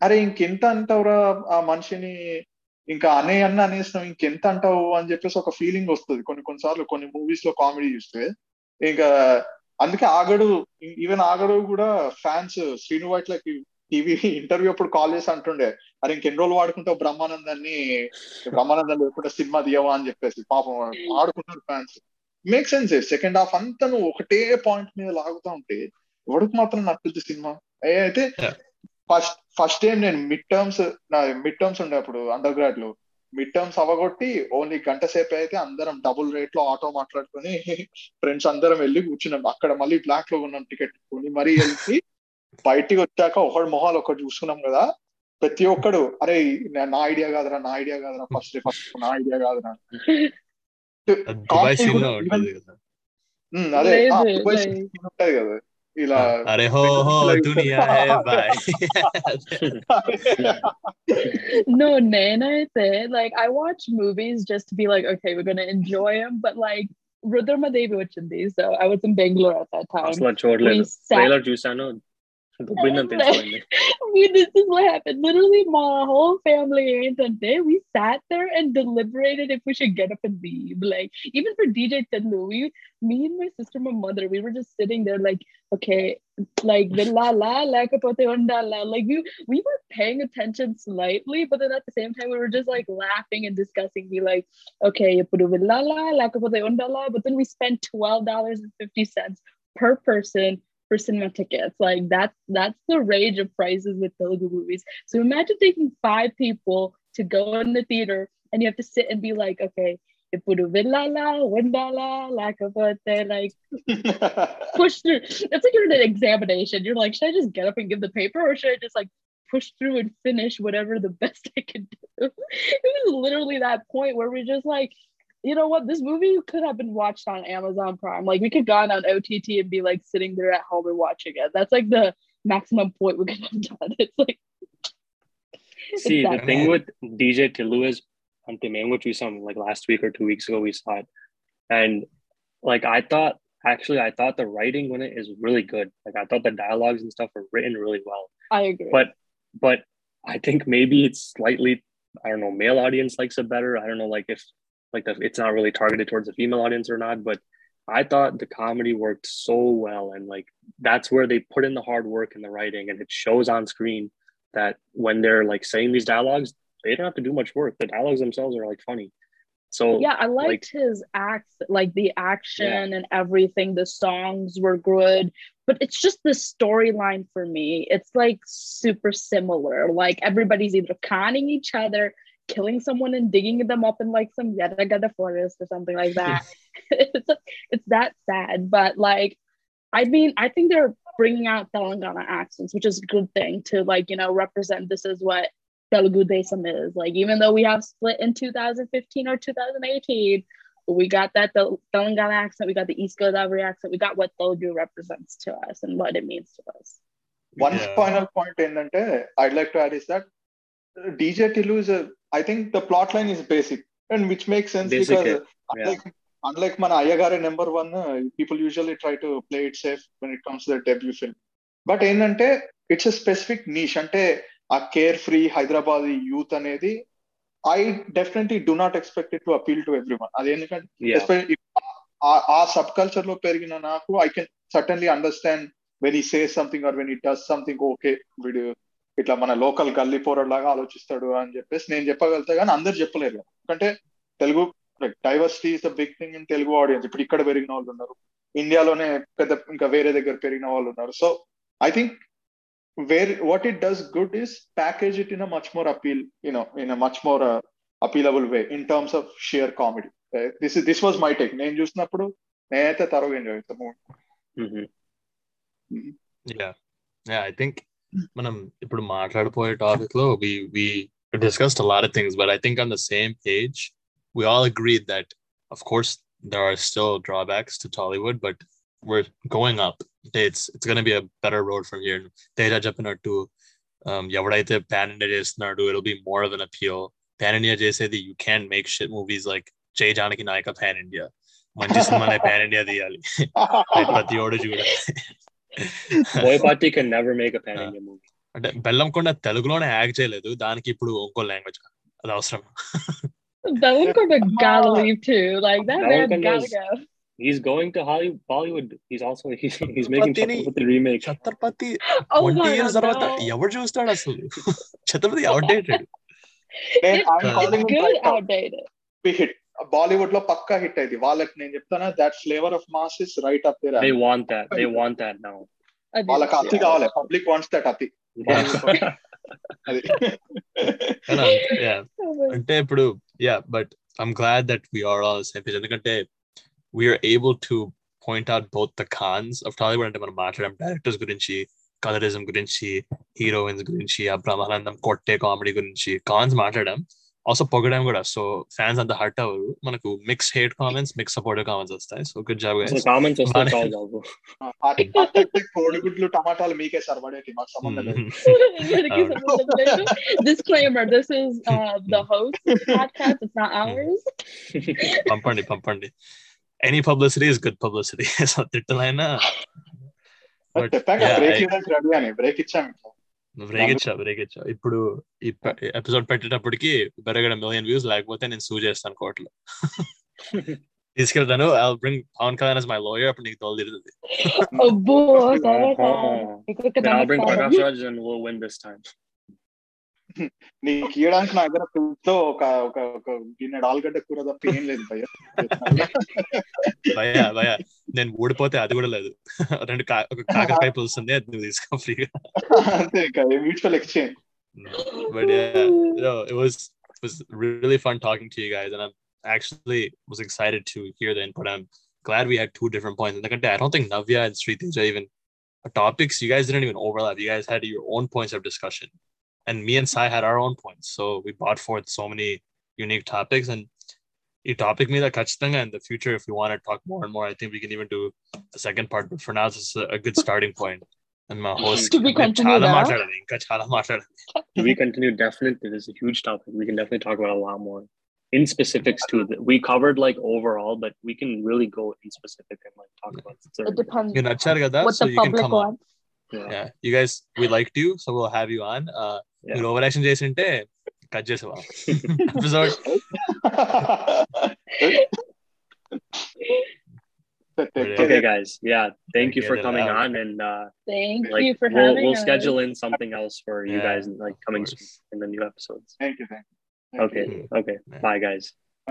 అరే ఇంకెంత అంటావురా ఆ మనిషిని? ఇంకా అనే అన్న అనేసినావు ఇంకెంత అంటావు అని చెప్పేసి ఒక ఫీలింగ్ వస్తుంది. కొన్ని కొన్నిసార్లు కొన్ని మూవీస్లో కామెడీ చూస్తే. ఇంకా అందుకే ఆగడు ఈవెన్ ఆగడు కూడా ఫ్యాన్స్ శ్రీను వైట్లకి టీవీ ఇంటర్వ్యూ అప్పుడు కాల్ చేసి అంటుండే. అరే ఇంకెన్ని రోజులు వాడుకుంటావు బ్రహ్మానందాన్ని? బ్రహ్మానందం లేకుండా సినిమా తీయవా అని చెప్పేసి. పాపం ఆడుకుంటారు fans make sense second half అంతా నువ్వు ఒకటే పాయింట్ మీద లాగుతా ఉంటే ఎవరికి మాత్రం నచ్చుద్ది సినిమా? అయితే. ఫస్ట్ ఫస్ట్ టైం నేను మిడ్ టర్మ్స్ నా మిడ్ టర్మ్స్ ఉండే అప్పుడు అండర్ గ్రాడ్లో మిడ్ టర్మ్స్ అవగొట్టి ఓన్లీ గంట సేపు అయితే అందరం డబుల్ రేట్లో ఆటో మాట్లాడుకొని ఫ్రెండ్స్ అందరం వెళ్ళి కూర్చున్నాం. అక్కడ మళ్ళీ బ్లాక్లో ఉన్నాం టికెట్ కొని మరీ వెళ్ళి బయటికి వచ్చాక ఒకటి మొహాలు ఒకటి చూసుకున్నాం కదా. ప్రతి ఒక్కడు అరే నా- ఐడియా కాదురా నా ఐడియా కాదురా ఫస్ట్ ఫస్ట్ నా ఐడియా కాదురా. అదే ఉంటది కదా. y la haré ho no nena like I watch movies just to be like okay we're gonna enjoy them but like Rudhramadevi was in these so I was in Bangalore at that time. Aslan Chorle trailer juice I know. We this is what happened. Literally, my whole family and we sat there and deliberated if we should get up and leave. Like, even for DJ Tandu, we, me and my sister, my mother, we were just sitting there like, okay, like the la la la capote onda la. Like we we were paying attention slightly, but then at the same time we were just like laughing and discussing. We like, okay, la la la capote onda la. But then we spent twelve dollars and fifty cents per person for cinema tickets. Like that's that's the range of prices with Telugu movies. So imagine taking five people to go in the theater and you have to sit and be like, okay, Ipudu Villala, vinla Lakavate, like push through. It's like you're in an examination. You're like, should I just get up and give the paper or should I just like push through and finish whatever the best I can do? it was literally that point where we just like, you know what? This movie could have been watched on Amazon Prime. Like we could gone on OTT and be like sitting there at home and watching it. That's like the maximum point we could have done. It's like. See it's the thing bad. with DJ Tillu is, Antimain, which we saw like last week or two weeks ago, we saw it, and like I thought, actually, I thought the writing when it is really good. Like I thought the dialogues and stuff are written really well. I agree. But but I think maybe it's slightly I don't know, male audience likes it better. I don't know, like if like the, it's not really targeted towards the female audience or not. But I thought the comedy worked so well, and like that's where they put in the hard work and the writing, and it shows on screen that when they're like saying these dialogues, they don't have to do much work. The dialogues themselves are like funny. So yeah, I liked his acts, like the action and everything. The songs were good, but it's just the storyline for me. It's like super similar. Like everybody's either conning each other, killing someone and digging them up in like some yadagada forest or something like that. it's, it's that sad, but like, I mean, I think they're bringing out Telangana accents, which is a good thing to like, you know, represent this is what Telugu Desam is. Like, even though we have split in 2015 or 2018, we got that the Telangana accent, we got the East Godavari accent, we got what Telugu represents to us and what it means to us. One yeah. final point in I'd like to add is that DJ Tilu is a I think the plot line is basic and which makes sense Basic, because yeah. unlike unlike మన అయ్యగారి number one people usually try to play it safe when it comes the debut film but ఏంటంటే it's a specific niche అంటే ఆ carefree Hyderabad youth అనేది I definitely do not expect it to appeal to everyone అది ఎందుకంటే ఆ- సబ్ కల్చర్లో పెరిగిన నాకు I can certainly understand when he say something or when he does something okay వీడు ఇట్లా మన లోకల్ గల్లీ పోరడ్ లాగా ఆలోచిస్తాడు అని చెప్పేసి నేను చెప్పగలుగుతా కానీ అందరు చెప్పలేరు. ఎందుకంటే Telugu diversity is the big thing in Telugu audience ఇప్పుడు ఇక్కడ పెరిగిన వాళ్ళు ఉన్నారు. ఇండియాలోనే పెద్ద ఇంకా వేరే దగ్గర పెరిగిన వాళ్ళు ఉన్నారు. So I think where what it does good is package it in a much more appeal you know in a much more appealable way in terms of sheer comedy this this was my take నేను చూసినప్పుడు నేనైతే తరువు enjoy చేస్తాను I think మనం ఇప్పుడు మాట్లాడిపోయే topic లో we we discussed a lot of things but i think on the same page we all agreed that of course there are still drawbacks to tollywood but we're going up it's it's going to be a better road from here Teja చెప్పినట్టు um ఎవడైతే pan india చేస్తున్నాడు it'll be more of an appeal pan india చేసేది you can't make shit movies like జై జానకి నాయక pan india మంచి సినిమానే pan india తీయాలి ప్రతి ఓడు చూడాలి Boyapati can never make a pan India movie. అంటే బెల్లంకొండ తెలుగులోనే యాక్ట్ చేయలేదు దానికి ఇప్పుడు ఇంకో లాంగ్వేజ్ అది అవసరం Dalankonda gotta leave too. Like that man Dalankonda's- gotta go. He's going to Hollywood. Bollywood. He's also he's, he's making Chhatrapati- Chhatrapati remake. Chhatrapati Oh twenty my years god, తర్వాత no. ఎవరు చూస్తాడు అసలు ఛత్రపతి అవుట్డేటెడ్ నేను It's I'm calling it good right now. outdated. Hit బాలీవుడ్లో పక్కా hit అయింది వాళ్ళకి నేను చెప్తాను that flavour of mass is right up there They want that. They want that now. I do వాళ్ళకి అతి. కావాలి. పబ్లిక్ వాంట్స్ దట్ అతి. అంటే ఇప్పుడు yeah but I'm glad that we are all same ఎందుకంటే we're able to point out both the cons of Tollywood అంటే మనం మాట్లాడడం డైరెక్టర్స్ గురించి కలరిజం గురించి హీరోయిన్స్ గురించి ఆ బ్రహ్మానందం కొట్టే కామెడీ గురించి. కాన్స్ మాట్లాడడం ఆల్సో పొగడం కూడా సో ఫ్యాన్స్ అంత హర్ట్ అవ్వరు మనకు mix hate comments mix supportive comments వస్తాయి so good job So comments వస్తే Bane. చాలు బాబు. కోడిగుడ్లు టమాటాలు మీకే సార్ పడేటి మాకు సంబంధం లేదు Everybody keeps up with the video. Disclaimer: This is uh, the host podcast. It's not ours. పంపండి పంపండి any publicity is good publicity. so తిట్టలైనా But, చెప్పాక yeah, బ్రేక్ I- ఇవ్వడానికి రెడీ అని బ్రేక్ ఇచ్చాం బ్రేక్ ఇచ్చా ఇప్పుడు ఈ ఎపిసోడ్ పెట్టేటప్పటికి బెరగడ మిలియన్ వ్యూస్ లేకపోతే నేను సూ చేస్తాను కోర్టులో. తీసుకెళ్తాను I bring Pawan Kalyan my lawyer అప్పుడు నీకు తోలు తిరుగుతుంది అబ్బో నీకు ఇవ్వడానికి నా దగ్గర ఫ్రిడ్జ్ లో ఒక ఒక ఒక గిన్నె ఆలుగడ్డ కూర తప్ప ఏం లేదు భయ్య భయ భయ నేను ఊడిపోతే అది కూడా లేదు రెండు కా- ఒక కాకరకాయ పులుస్తుంది అది నువ్వు తీసుకో ఫ్రీగా అంతే ఇంకా mutual exchange but yeah, you know, it was it was really fun talking to you guys, and I'm actually was excited to hear the input. I'm glad we had two different points. Like I don't think Navya and Sri Teja even topics. You guys didn't even overlap. You guys had your own points of discussion, and me and Sai had our own points. So we brought forth so many unique topics, and you topic me that Kachitanga in the future. If we want to talk more and more, I think we can even do a second part. But for now, this is a, a good starting point. And my host, To be నేను చాలా continued, huh? మాట్లాడాలి ఇంకా చాలా మాట్లాడాలి Do we continue? Definitely, this is a huge topic. We can definitely talk about a lot more. In specifics too. We covered like overall, but we can really go in specific and like talk about It certain. depends మీరు నచ్చారు కదా what so the you can public come on wants. Yeah. yeah you guys we liked you so we'll have you on uh Yeah. మీరు over action చేసి ఉంటే cut చేసేవా episode Okay, guys. Yeah, thank you for Get it coming out. on, and uh, Thank like you for we'll having we'll us. schedule in something else for you Yeah, guys like of coming course. soon in the new episodes. Thank you thank you Okay. Okay. Yeah. Bye, guys.